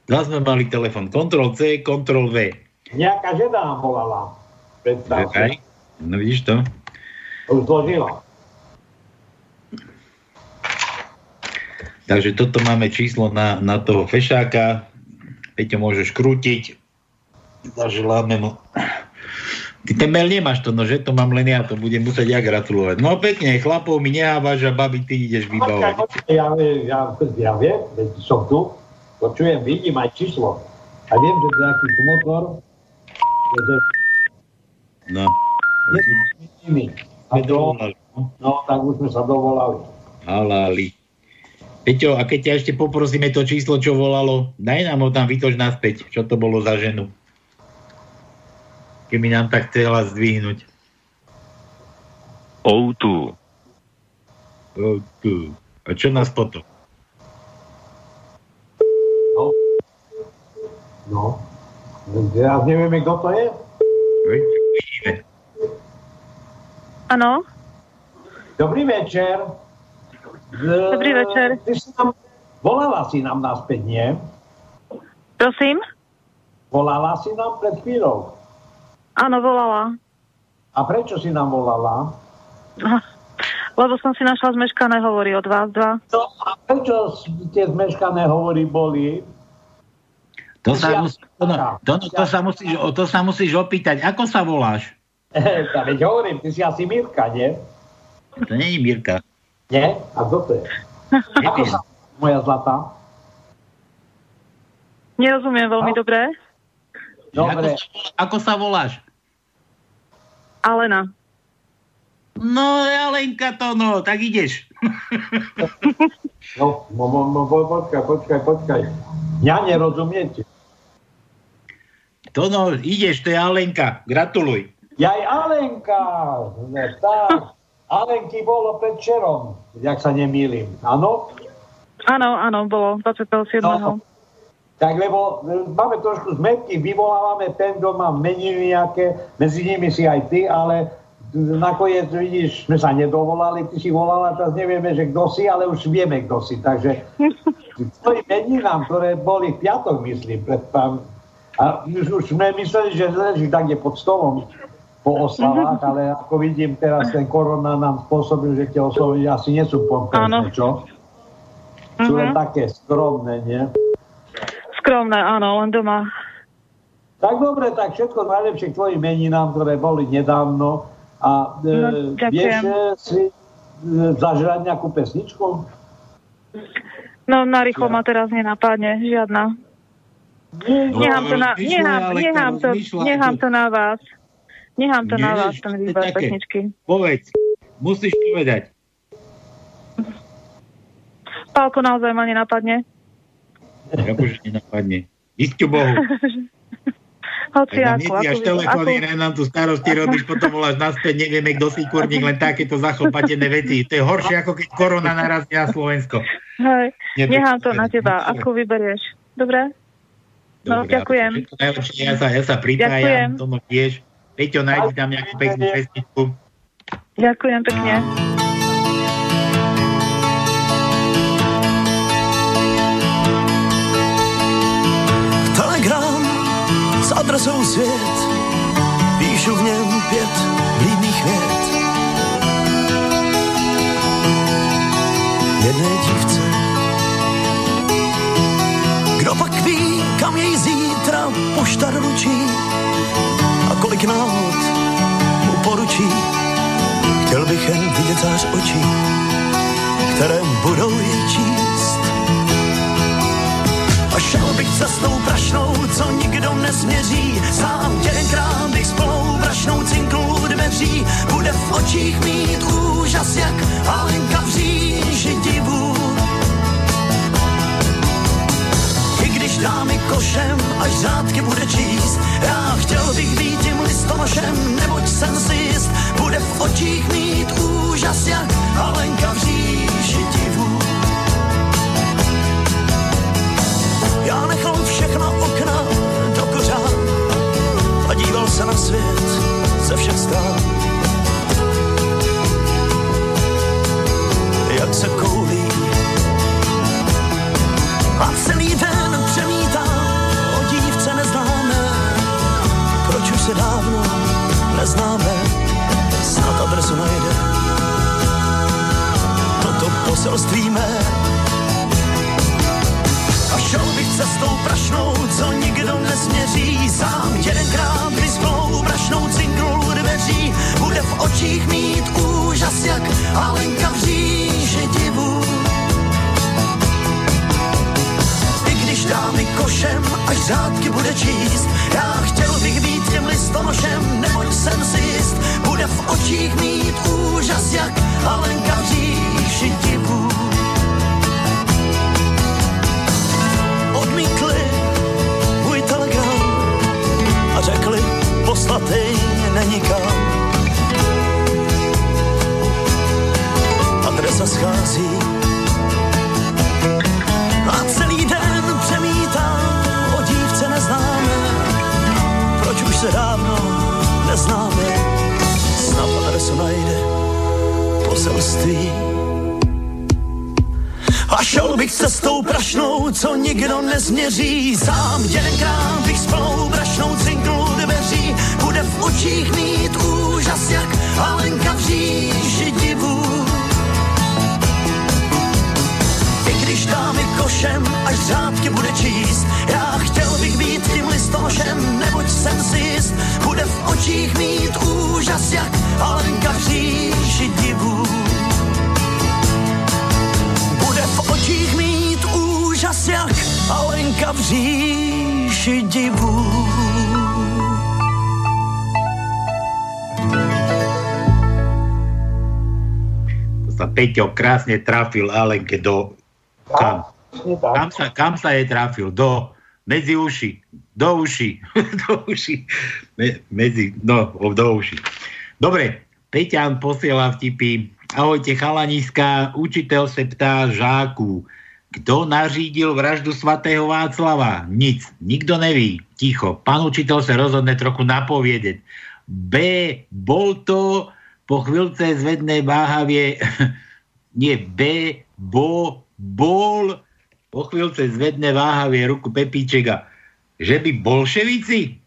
Zas sme mali telefon. Kontrol C, kontrol V. Nejaká žena nám volala. Predstav Čakaj. No vidíš to? Už zložila. Takže toto máme číslo na, na toho fešáka. Peťo môžeš krútiť. Zaželáme mu. Ty ten mail nemáš to, no že? To mám len ja, to budem musieť ja gratulovať. No pekne, chlapov mi nehávaš a babi ty ideš vybavovať. počkaj, Ja, ja, ja viem, som tu, počujem, vidím aj číslo. A viem, že to je nejaký motor, že No. To, no, tak už sme sa dovolali. Halali. Peťo, a keď ťa ešte poprosíme to číslo, čo volalo, daj nám ho tam vytoč naspäť, čo to bolo za ženu. Keby nám tak chcela zdvihnúť. O2. O, tu. A čo nás potom? No. No. Ja nevieme, kto to je. Vidíme. Áno, Dobrý večer. Dobrý večer. Ty si nám, volala si nám naspäť, nie? prosím. Volala si nám pred chvíľou. Áno, volala. A prečo si nám volala? Lebo som si našla zmeškané hovory od vás dva. No a prečo tie zmeškané hovory boli? To sa, mus, to, no, to, no, to, sa musíš, to sa musíš opýtať. Ako sa voláš? Ja veď hovorím, ty si asi Mirka, nie? To není Mirka. Nie? A kto to je? Ako sa moja zlatá? Nerozumiem veľmi No. dobre. Dobre. Ako, sa- ako sa voláš? Alena. No, Alenka to, no, tak ideš. No, mo, mo, po- počkaj, počkaj, počkaj. Ja nerozumiete. To no, ideš, to je Alenka. Gratuluj. Jaj Alenka, ne, tak. Alenky bolo predčerom, jak sa nemýlim. Áno? Áno, áno, bolo 27. No. Tak lebo e, máme trošku zmetky, vyvolávame ten, kto má meniny nejaké, medzi nimi si aj ty, ale nakoniec vidíš, sme sa nedovolali, ty si volala, teraz nevieme, že kto si, ale už vieme, kto si. Takže tvojim meninám, ktoré boli v piatok, myslím, pred pán, a už, už sme mysleli, že leží tak pod stolom po oslavách, ale ako vidím teraz ten korona nám spôsobil, že tie oslavy asi nie sú Áno. čo? Sú len Mhm. také skromné, nie? Skromné, áno, len doma. Tak dobre, tak všetko najlepšie k tvojim meninám, ktoré boli nedávno. A e, No, ďakujem. vieš si e, zažrať nejakú pesničku? No, na rýchlo ma teraz nenapadne, žiadna. Nechám to na, nechám, nechám, to, nechám to na vás. Nechám to na Nie, vás, čo ten výber také? pesničky. Povedz, musíš povedať. Pálko naozaj ma nenapadne. Akože nenapadne. Isťu Bohu. Hoci Nám ako, ako, telefóny, ako, nám tu starosti robíš, potom voláš naspäť, nevieme, kto si kurník, len takéto zachlpatené veci. To je horšie, ako keď korona narazí na Slovensko. hej, nechám to na teba, ako vyberieš. Dobre? No, Dobre, ďakujem. všetko Najlepšie, ja sa, ja sa Ďakujem. pripájam, to no vieš. Peťo, nájdi tam nejakú peknú pesničku. Ďakujem pekne. Telegram s adresou svět, píšu v něm pět vlídných vět. Jedné dívce, kdo pak ví, kam jej zítra pošta doručí a kolik náhod mu poručí. Chtěl bych jen vidět zář očí, které budou jej číst. A šel bych cestou prašnou, co nikdo nesměří. Sám jedenkrát bych s prašnou cinknul u dveří. Bude v očích mít úžas, jak Alenka v dá košem, až řádky bude číst. Já chtěl bych být tím listonošem, neboť jsem si jist. Bude v očích mít úžas, jak Alenka v říži divu. Já nechal všechna okna do kořán a díval se na svět ze všech stran. Jak se koulí a celý den už dávno neznáme, snad adresu najde. Toto poselství mé a šel bych cestou prašnou, co nikdo nesměří. Sám jedenkrát vyspnou prašnou cinknul dveří. Bude v očích mít úžas, jak Alenka v říži divu. Dá mi košem, až řádky bude číst. Já chtěl bych být tím listonošem, neboť jsem si jist. Bude v očích mít úžas, jak Alenka v říži divu. odmítli můj telegram a řekli, poslatej není kam. Adresa schází a celý den se dávno neznáme? Snad adresu najde poselství a šel bych cestou prašnou, co nikdo nezměří. Sám jedenkrát bych s plnou prašnou cinknul dveří. Bude v očích mít úžas, jak Alenka v říži tě, když dámy košem, až řádky bude číst. Já chtěl bych být tím listošem, neboť jsem si jist, bude v očích mít úžas, jak Alenka v říši divů. Bude v očích mít úžas, jak Alenka v říši divů. sa Peťo krásne trafil Alenke do kam? Kam sa, kam sa je trafil? Do, medzi uši. Do uši. do uši. Me, medzi, no, do uši. Dobre, Peťan posiela vtipy. Ahojte chalaniska, učiteľ se ptá žáku. Kto nařídil vraždu svatého Václava? Nic, nikto neví. Ticho. Pán učiteľ sa rozhodne trochu napovedieť. B. Bol to po chvíľce zvedné váhavie nie B. Bo, bol po chvíľce zvedne váhavie ruku Pepíčeka. Že by bolševici?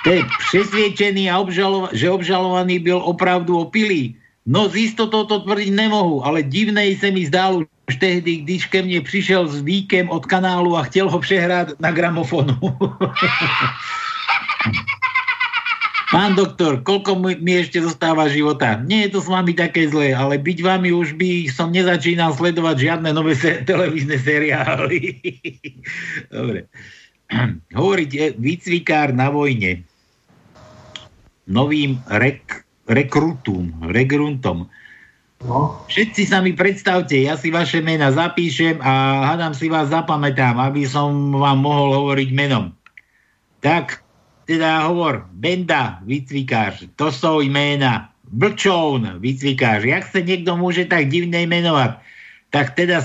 Ste presviečený, a obžalova- že obžalovaný byl opravdu opilý? No z istotou to tvrdiť nemohu, ale divnej se mi zdál už tehdy, když ke mne prišiel s víkem od kanálu a chtěl ho přehrát na gramofonu. Pán doktor, koľko mi ešte zostáva života? Nie je to s vami také zlé, ale byť vami už by som nezačínal sledovať žiadne nové se- televízne seriály. Dobre. Hovoriť výcvikár na vojne novým rek, rekrutum, regruntom. No. Všetci sa mi predstavte, ja si vaše mena zapíšem a hádam si vás zapamätám, aby som vám mohol hovoriť menom. Tak, teda hovor, Benda, výcvikář, to sú jména. Blčoun, výcvikář. Jak sa niekto môže tak divne menovať? Tak teda,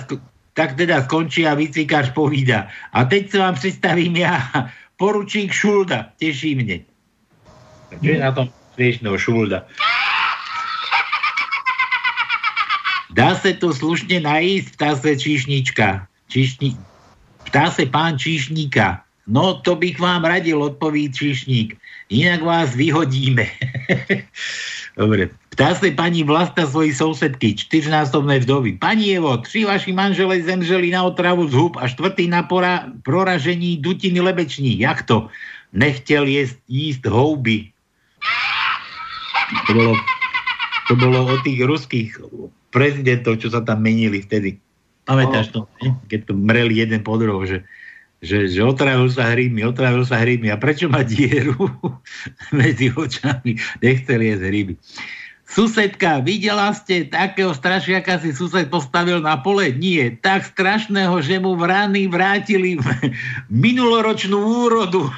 tak teda skončí a výcvikář povída. A teď sa vám predstavím ja, poručík Šulda, teší mne. Čo je na tom smiešného Šulda? Dá se to slušne najísť, ptá se číšnička. Číšni... Ptá se pán číšníka. No, to bych vám radil, odpoví číšník. Inak vás vyhodíme. Dobre. Ptá se paní Vlasta svojej sousedky, čtyřnásobnej vdovy. Pani Evo, tři vaši manžele zemřeli na otravu z hub a štvrtý na pora, proražení dutiny lebeční. Jak to? Nechtěl jesť, jíst houby. To bolo, to bolo o tých ruských prezidentov, čo sa tam menili vtedy. Pamätáš to? ne? Keď to mreli jeden po druhom, že, že, že otravil sa hríbmi, otravil sa hríbmi. A prečo má dieru medzi očami? Nechcel jesť hríby. Susedka, videla ste, takého strašiaka si sused postavil na pole? Nie, tak strašného, že mu vrany vrátili minuloročnú úrodu.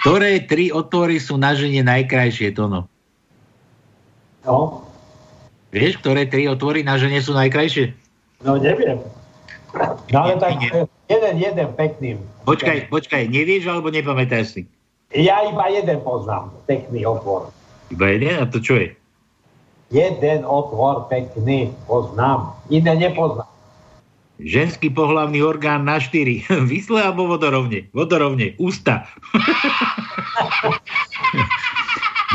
Ktoré tri otvory sú na žene najkrajšie, Tono? No, Vieš, ktoré tri otvory na žene sú najkrajšie? no neviem. No ale tak jeden, jeden pekný. Počkaj, počkaj, nevieš alebo nepamätáš si? Ja iba jeden poznám, pekný otvor. Iba jeden? A to čo je? Jeden otvor pekný poznám, iné nepoznám. Ženský pohlavný orgán na štyri. Vysle alebo vodorovne? Vodorovne. Ústa.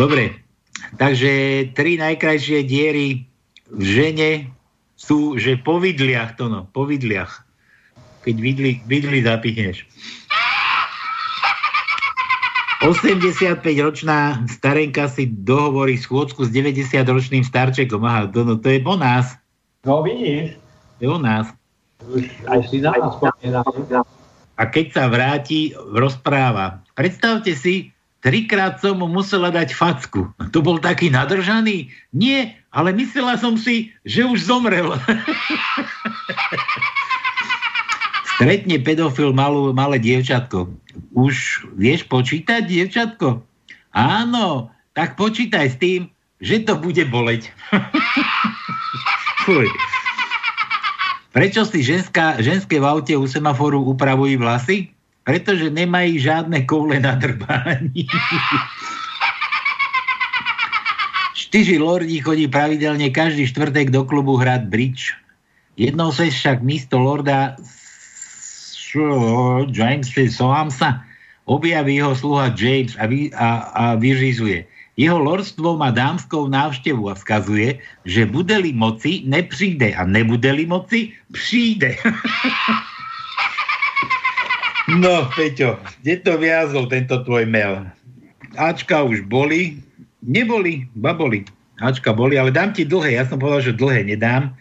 Dobre. Takže tri najkrajšie diery v žene sú, že po vidliach, to no, po vidliach. Keď vidli, vidli zapichneš. 85-ročná starenka si dohovorí schôdzku s 90-ročným starčekom. Aha, to, no, to je po nás. No vidíš, To je o nás. aj si na nás. A keď sa vráti, rozpráva. Predstavte si, trikrát som mu musela dať facku. To bol taký nadržaný? Nie, ale myslela som si, že už zomrel. Stretne pedofil malú, malé dievčatko. Už vieš počítať, dievčatko? Áno, tak počítaj s tým, že to bude boleť. Prečo si ženská, ženské v aute u semaforu upravujú vlasy? Pretože nemajú žiadne koule na drbání. Štyri lordi chodí pravidelne každý štvrtek do klubu hrať bridge. Jednou sa však místo lorda Šo- James Soamsa objaví jeho sluha James a, vy, a, a vyřizuje. Jeho lordstvo má dámskou návštevu a vzkazuje, že bude-li moci, nepřijde a nebude-li moci, přijde. no, Peťo, kde to viazol tento tvoj mail? Ačka už boli, neboli, baboli. Ačka boli, ale dám ti dlhé, ja som povedal, že dlhé nedám,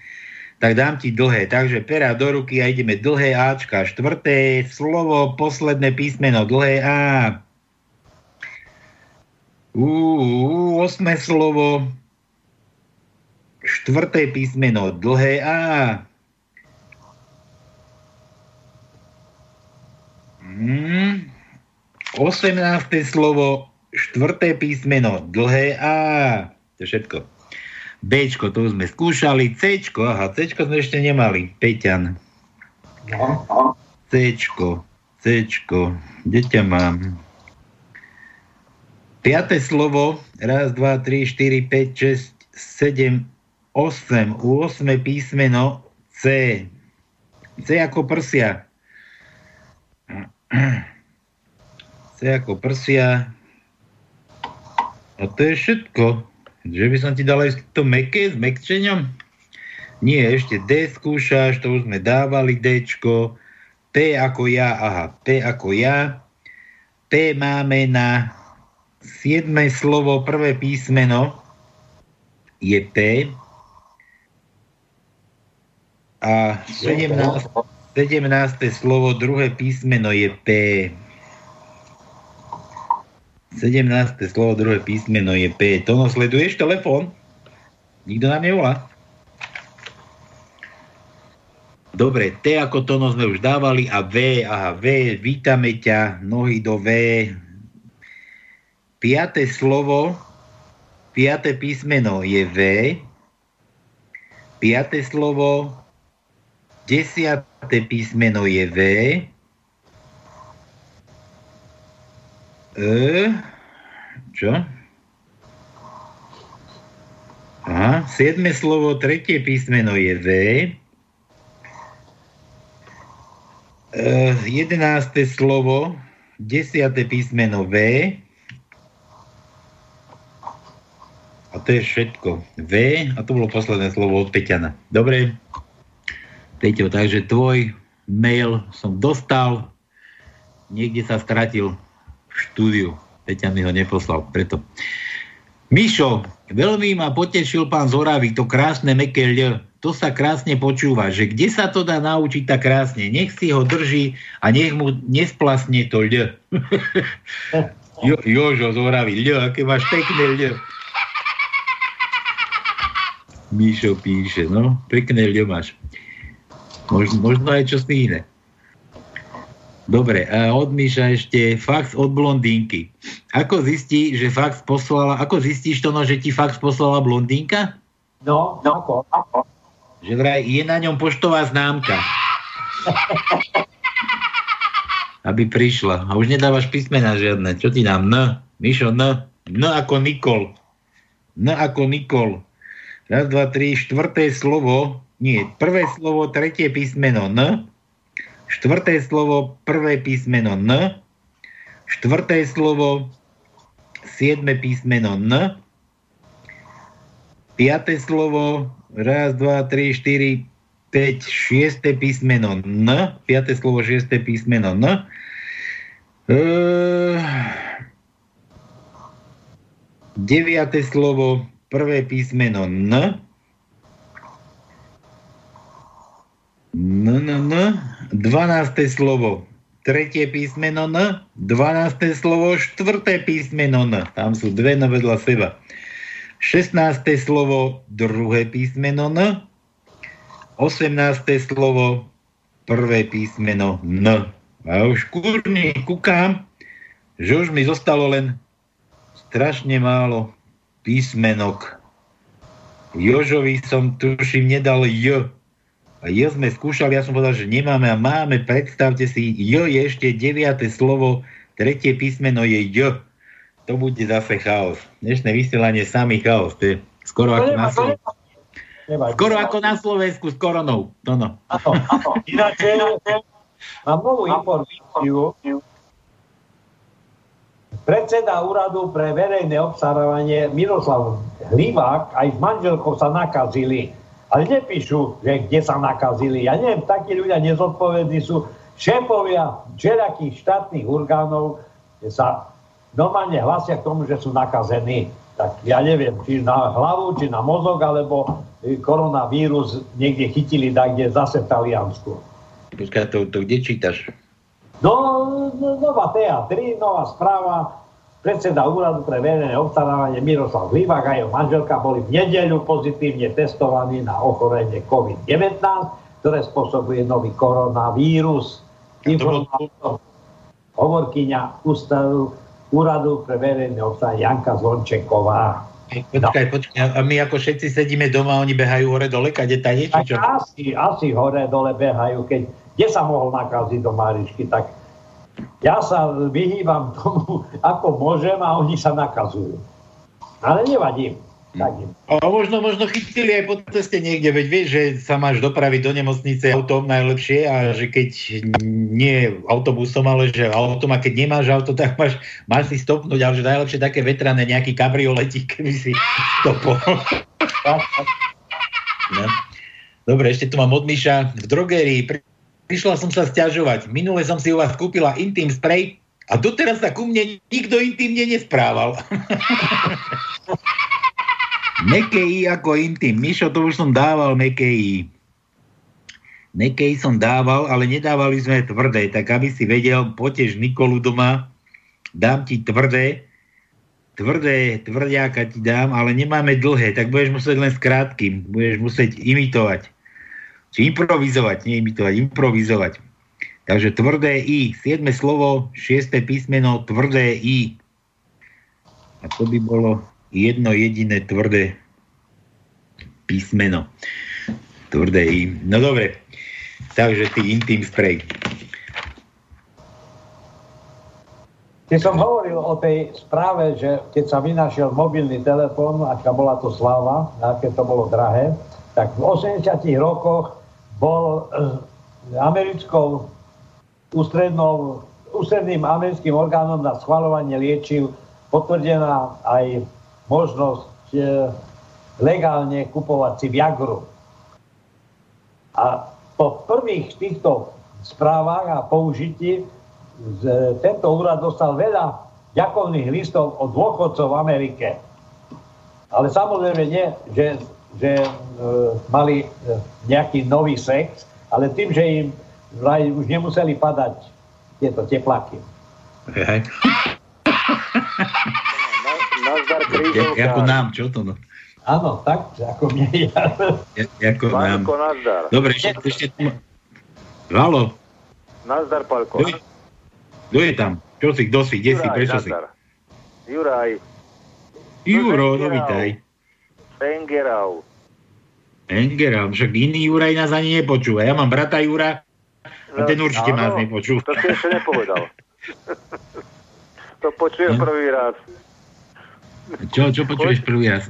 tak dám ti dlhé. Takže pera do ruky a ideme dlhé Ačka. Štvrté slovo, posledné písmeno, dlhé A. Ú, osme slovo, štvrté písmeno, dlhé A. Mm. Osemnácté slovo, štvrté písmeno, dlhé A. To je všetko. Bčko, to už sme skúšali. Cčko, aha, Cčko sme ešte nemali. Peťan. Cčko, Cčko, kde ťa mám? Piaté slovo, raz, dva, tri, štyri, päť, šesť, sedem, osem. U osme písmeno C. C ako prsia. C ako prsia. A to je všetko. Že by som ti dal aj to meké s mekčeňom? Nie, ešte D skúšaš, to už sme dávali Dčko. P ako ja, aha, P ako ja. P máme na 7. slovo, prvé písmeno je P. A 17. 17. slovo, druhé písmeno je P. 17. slovo, druhé písmeno je P. Tono, sleduješ telefón? Nikto nám nevolá? Dobre, T ako tono sme už dávali a V, aha, V, vítame ťa, nohy do V. Piaté slovo, piaté písmeno je V. Piaté slovo, desiaté písmeno je V. E, čo? Aha, siedme slovo, tretie písmeno je V. E, jedenácté slovo, desiaté písmeno V. A to je všetko. V a to bolo posledné slovo od Peťana. Dobre. Peťo, takže tvoj mail som dostal. Niekde sa stratil v štúdiu. Peťan mi ho neposlal, preto. Mišo, veľmi ma potešil pán Zoravý, to krásne meké ľ. To sa krásne počúva, že kde sa to dá naučiť tak krásne. Nech si ho drží a nech mu nesplasne to ľ. jo, Jožo Zoravý, ľ, aké máš pekné ľ. Míšo píše, no, pekné ľ máš. Možno, možno aj čo iné. Dobre, a od Míša ešte fax od blondínky. Ako zistí, že fax poslala, ako zistíš to, no, že ti fax poslala blondínka? No, no, ako, ako. Že vraj je na ňom poštová známka. Aby prišla. A už nedávaš písmena žiadne. Čo ti dám? N. Mišo, N. N ako Nikol. N ako Nikol. Raz, dva, tri, štvrté slovo. Nie, prvé slovo, tretie písmeno N. Štvrté slovo, prvé písmeno N. Štvrté slovo, siedme písmeno N. Piaté slovo, raz, dva, tri, štyri, 5, šiesté písmeno N. Piaté slovo, šiesté písmeno N. E, deviaté slovo, prvé písmeno N. N, N, N. 12. slovo, tretie písmeno N. 12. slovo, štvrté písmeno N. Tam sú dve na vedľa seba. 16. slovo, druhé písmeno N. 18. slovo, prvé písmeno N. A už kurní kúkam, že už mi zostalo len strašne málo písmenok. Jožovi som tuším nedal J. J sme skúšali, ja som povedal, že nemáme a máme, predstavte si, J je ešte deviate slovo, tretie písmeno je J. To bude zase chaos. Dnešné vysielanie samý chaos. To je skoro ako na Slovensku. Skoro ako na Slovensku s koronou. No, no. Áno, áno. Ináč, mám novú informáciu. Predseda úradu pre verejné obstarávanie Miroslav Hlivák aj s manželkou sa nakazili. Ale nepíšu, že kde sa nakazili. Ja neviem, takí ľudia nezodpovední sú šéfovia všelijakých štátnych orgánov, sa normálne hlasia k tomu, že sú nakazení. Tak ja neviem, či na hlavu, či na mozog, alebo koronavírus niekde chytili tak, kde zase v Taliansku. Počkaj, to, to kde čítaš? No, no nová TA3, nová správa, predseda úradu pre verejné obstarávanie Miroslav Hlivák a jeho manželka boli v nedeľu pozitívne testovaní na ochorenie COVID-19, ktoré spôsobuje nový koronavírus. Informátor hovorkyňa ústavu úradu pre verejné obstarávanie Janka Zvončeková. Počkaj, počkaj, a my ako všetci sedíme doma, oni behajú hore dole, kade Tak čo? asi, asi hore dole behajú, keď kde sa mohol nakaziť do Marišky, tak ja sa vyhýbam tomu, ako môžem a oni sa nakazujú. Ale nevadím. A možno, možno chytili aj po ceste niekde, veď vieš, že sa máš dopraviť do nemocnice autom najlepšie a že keď nie autobusom, ale že autom a keď nemáš auto, tak máš, máš si stopnúť, ale že najlepšie také vetrané, nejaký kabrioletík, keby si stopol. No. Dobre, ešte tu mám od Miša. V drogérii pri- prišla som sa stiažovať. Minule som si u vás kúpila intim spray a doteraz sa ku mne nikto intimne nesprával. Meké I ako intim. Mišo, to už som dával. Meké I som dával, ale nedávali sme tvrdé. Tak aby si vedel, potež Nikolu doma, dám ti tvrdé, tvrdé, tvrdiaka ti dám, ale nemáme dlhé, tak budeš musieť len s krátkým. Budeš musieť imitovať. Či improvizovať, nie imitovať, improvizovať. Takže tvrdé I, 7 slovo, 6 písmeno, tvrdé I. A to by bolo jedno jediné tvrdé písmeno. Tvrdé I. No dobre. Takže ty intim spray. Keď som hovoril o tej správe, že keď sa vynašiel mobilný telefón, aká bola to sláva, aké to bolo drahé, tak v 80 rokoch bol eh, americkou ústrednou, ústredným americkým orgánom na schvalovanie liečiv potvrdená aj možnosť e, legálne kupovať si Viagru. A po prvých týchto správach a použití tento úrad dostal veľa ďakovných listov od dôchodcov v Amerike. Ale samozrejme nie, že, že mali e, nejaký nový sex, ale tým, že im vraj už nemuseli padať tieto teplaky. Hej. Nazdar Ja- krížovka. Ako nám, čo to? No? Áno, tak, ako mne ja. Ja- Ako nám. Palko, nazdar. Dobre, ešte, ešte tu... Halo, Nazdar, Palko. kto je, kto je tam? Čo si, kto si, kde si, Juraj, prečo si? Juraj, Juro, Juraj. no vítaj. Engerau. Engera, však iný Juraj nás ani nepočúva. Ja mám brata Jura a ten určite Áno, nás nepočúva. To si ešte nepovedal. to počujem prvý raz. Čo, čo počuješ prvý raz?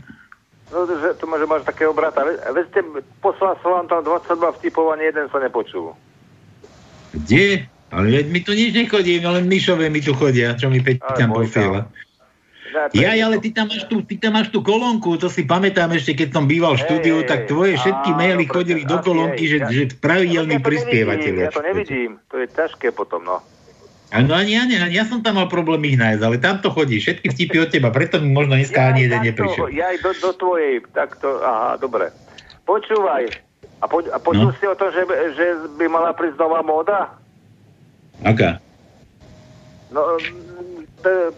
No, že, to že máš takého brata. Ve- Veď ste, poslal som vám tam 22 vtipov, ani jeden sa nepočul. Kde? Ale veď mi tu nič nechodí, no len Mišové mi tu chodia, čo mi Peť tam môj posiela. Ne, Ja, ale ty tam, máš tú, ty tam máš tú kolónku, to si pamätám ešte, keď som býval v štúdiu, tak tvoje všetky áno, maily chodili do kolónky, že, ja- že pravidelní Ja to nevidím, prispievateľia. Ja to nevidím, to je ťažké potom, no. Áno, ani ja, ani ja som tam mal problém ich nájsť, ale tam to chodí, všetky vtipy od teba, preto mi možno dneska ani jeden neprišiel. Ja aj do, do tvojej, takto, aha, dobre. Počúvaj, a, po, a počul No. si o tom, že, že by mala prísť nová móda? Aká? No,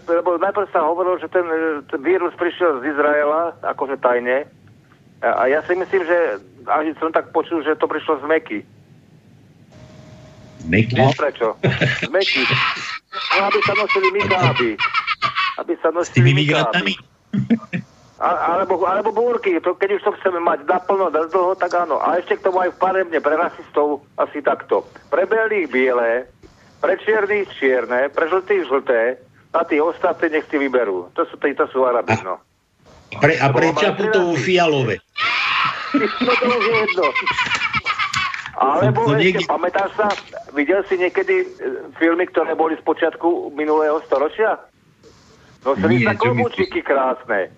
lebo najprv sa hovorilo, že ten, e, ten vírus prišiel z Izraela, akože tajne. A, a ja si myslím, že až som tak počul, že to prišlo z Meky. Meky? Vieš prečo? Z Meky. No, aby sa nosili mikáby. Aby sa nosili mikáby. A, alebo, alebo búrky, to, keď už to chceme mať naplno, dlho, tak áno. A ešte k tomu aj v parebne pre rasistov asi takto. Pre belých biele, pre čiernych čierne, pre žltých žlté, a tí ostatní nech si vyberú. To sú, to sú Arabi, no. Pre, a pre Čaputovú fialové. No to už je jedno. Alebo To- to ešte, pamätáš sa, videl si niekedy e, filmy, ktoré boli z počiatku minulého storočia? Nie, sa klobúčiky krásne.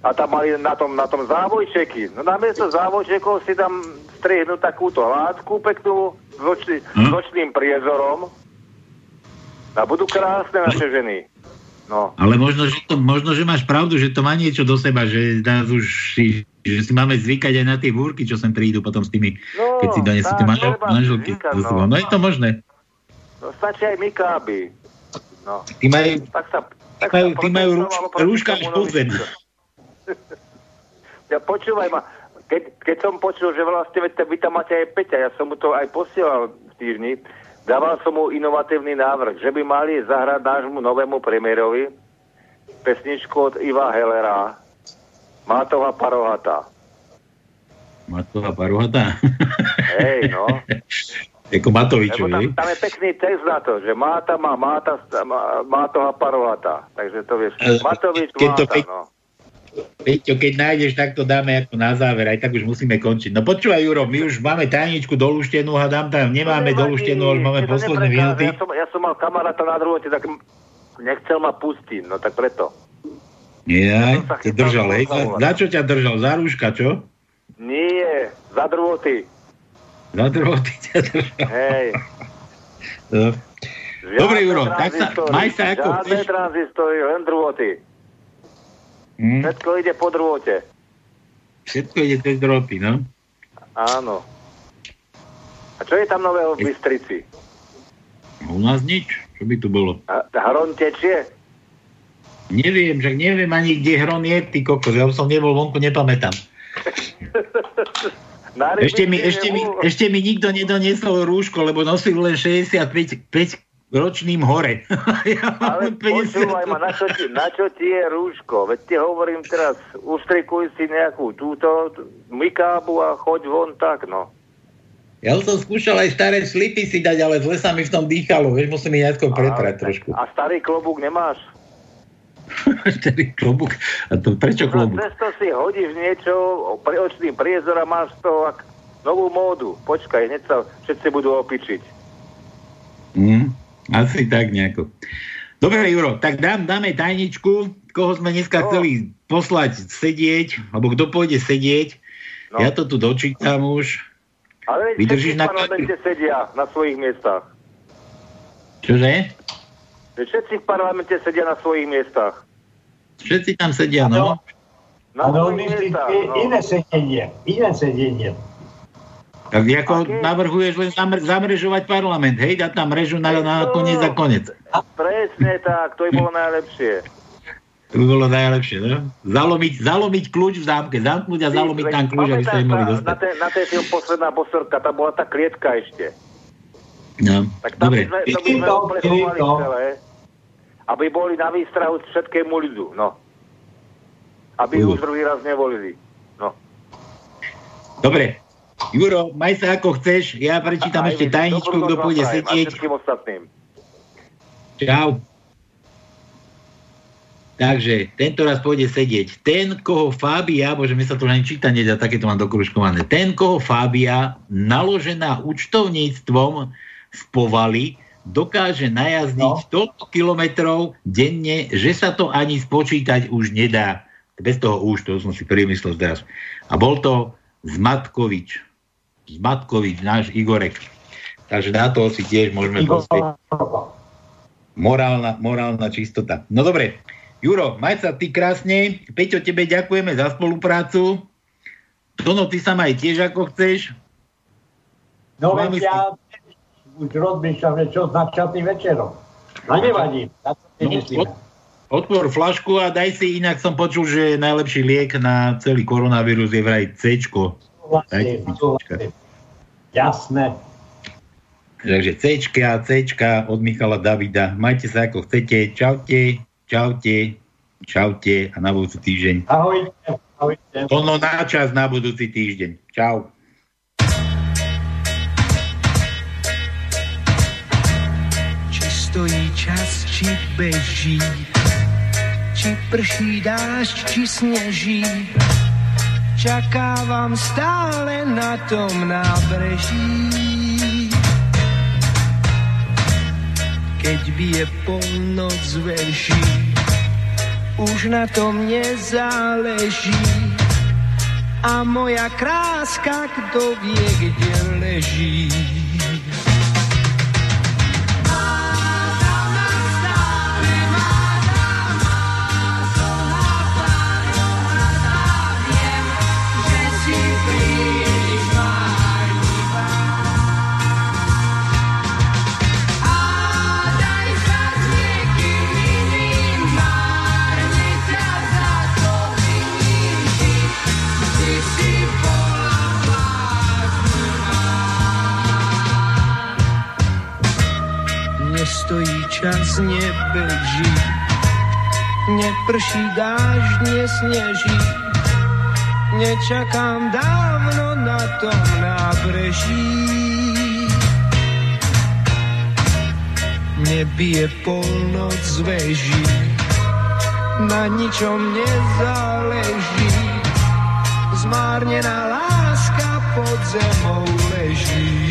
A tam mali na tom, na tom závojčeky. No namiesto závojčekov si tam strihnú takúto hádku peknú s, oči, Hm? s očným priezorom. A budú krásne naše ženy. No. Ale možno že, to, možno, že máš pravdu, že to má niečo do seba, že nás už si, že si máme zvykať aj na tie búrky, čo sem prídu potom s tými, No, keď si donesú tie manžel, manželky. zvykať, no. No je to možné. no stačí aj mikáby. No. Ty majú, Tak sa, Tak Majú, sa tí majú rúš- rúška až pod zem. Ja počúvaj ma, keď, keď som počul, že vlastne vy tam máte aj Peťa, ja som mu to aj posielal v týždni, dával som mu inovatívny návrh, že by mali zahrať nášmu novému premiérovi pesničku od Iva Hellera, Mátová parohatá. Matová paruhata. Hej, no. Ako Matoviču, Lebo tam, tam je pekný text na to, že Máta má Máta, má, Mátová parohatá. Takže to vieš, Matovič keď to Máta, Pe- no. Peťo, keď nájdeš, tak to dáme ako na záver, aj tak už musíme končiť. No počúvaj, Juro, my už máme tajničku doluštenú, hádam tam, nemáme nevadí, doluštenú, ale máme posledné minuty. Ja som, ja som mal kamaráta na druhote, tak nechcel ma pustiť, no tak preto. Nie, ťa chytal držal, hej? Za, čo ťa držal? Za rúška, čo? Nie, za druhoty. Za druhoty ťa držal. Hej. No. Dobre, Juro, tak sa, maj sa ako Žiadne tranzistory, len druhoty. Hm? Všetko ide po druhote. Všetko ide cez dropy, no? Áno. A čo je tam nového v Bystrici? U nás nič. Čo by tu bolo? A- Hron tečie? Neviem, že neviem ani, kde hron je, ty kokos. Ja som nebol vonku, nepamätám. Ešte mi, ešte, mi, ešte mi nikto nedoniesol rúško, lebo nosil len 65 5 ročným hore. ja Ale mám 50. počúvaj ma, na čo, ti, na čo ti je rúško? Veď ti hovorím teraz, ustrikuj si nejakú túto mikábu a choď von tak, no. Ja som skúšal aj staré slipy si dať, ale zle sa mi v tom dýchalo. Vieš, musím ich nejako pretrať trošku. A starý klobúk nemáš? Starý klobúk. A to prečo No, klobúk? cez to si hodíš niečo, pre očný priezor a máš toho ak novú módu. Počkaj, hneď sa všetci budú opičiť. Hm, asi tak nejako. Dobre, Juro, tak dám, dáme tajničku, koho sme dneska No. chceli poslať sedieť, alebo kto pôjde sedieť. No. Ja to tu dočítam už. Ale Vydržíš na v parlamente sedia na svojich miestach. Čože? Všetci v parlamente sedia na svojich miestach. Všetci tam sedia, no. Na Áno, svojich miestach, no. iné sedenie. Iné sedenie. Tak ako Aké? navrhuješ len zamr- zamrežovať parlament, hej? Dať tam režu na, na koniec a konec. Presne tak, to by bolo najlepšie. To by bolo najlepšie, no? Zalomiť, zalomiť kľúč v zámke, zamknúť a zalomiť tam kľúč, aby ste mohli sa na, dostať. ten, na tej film Posledná bosorka, tam bola tá klietka ešte. No, Tak tam dobre. by sme, to by sme kryto. celé, aby boli na výstrahu všetkému ľudu, no. Aby už druhý raz nevolili. No. Dobre. Juro, maj sa ako chceš, ja prečítam ešte tajničku, kto pôjde sedieť. Čau. Takže, tento raz pôjde sedieť. Ten, koho Fábia, bože, mi sa to ani číta nedá, takéto mám dokružkované. Ten, koho Fábia, naložená účtovníctvom z povaly, dokáže najazdiť No. toľko kilometrov denne, že sa to ani spočítať už nedá. Bez toho už, to som si priemyslel teraz. A bol to Zmatkovič. Zmatkovič, náš Igorek. Takže na to si tiež môžeme pozrieť. Morálna, morálna čistota. No dobre, Juro, maj sa ty krásne. Peťo, tebe ďakujeme za spoluprácu. Tono, ty sa maj tiež ako chceš. No veď ja už rozmýšľam, že čo načatým večerom. A nevadí. Na to si No, myslíme. od- Otvor flašku a daj si, inak som počul, že najlepší liek na celý koronavírus je vraj C. Súhlasím. Jasné. Takže C, C od Michala Davida. Majte sa ako chcete. Čaute, čaute, čaute a na budúci týždeň. Ahojte, ahojte. Tono na čas na budúci týždeň. Čau. Či stojí čas, či beží, či prší dážď, či sneží. Čakávam stále na tom nábreží. Keď bije polnoc veží, už na tom nezáleží. A moja kráska, kto vie, kde leží. Čas nebeží. Neprší dážď, nesneží, nečakám dávno na tom nábreží. Nebije polnoc z veží, na ničom nezáleží. Zmárnená láska pod zemou leží.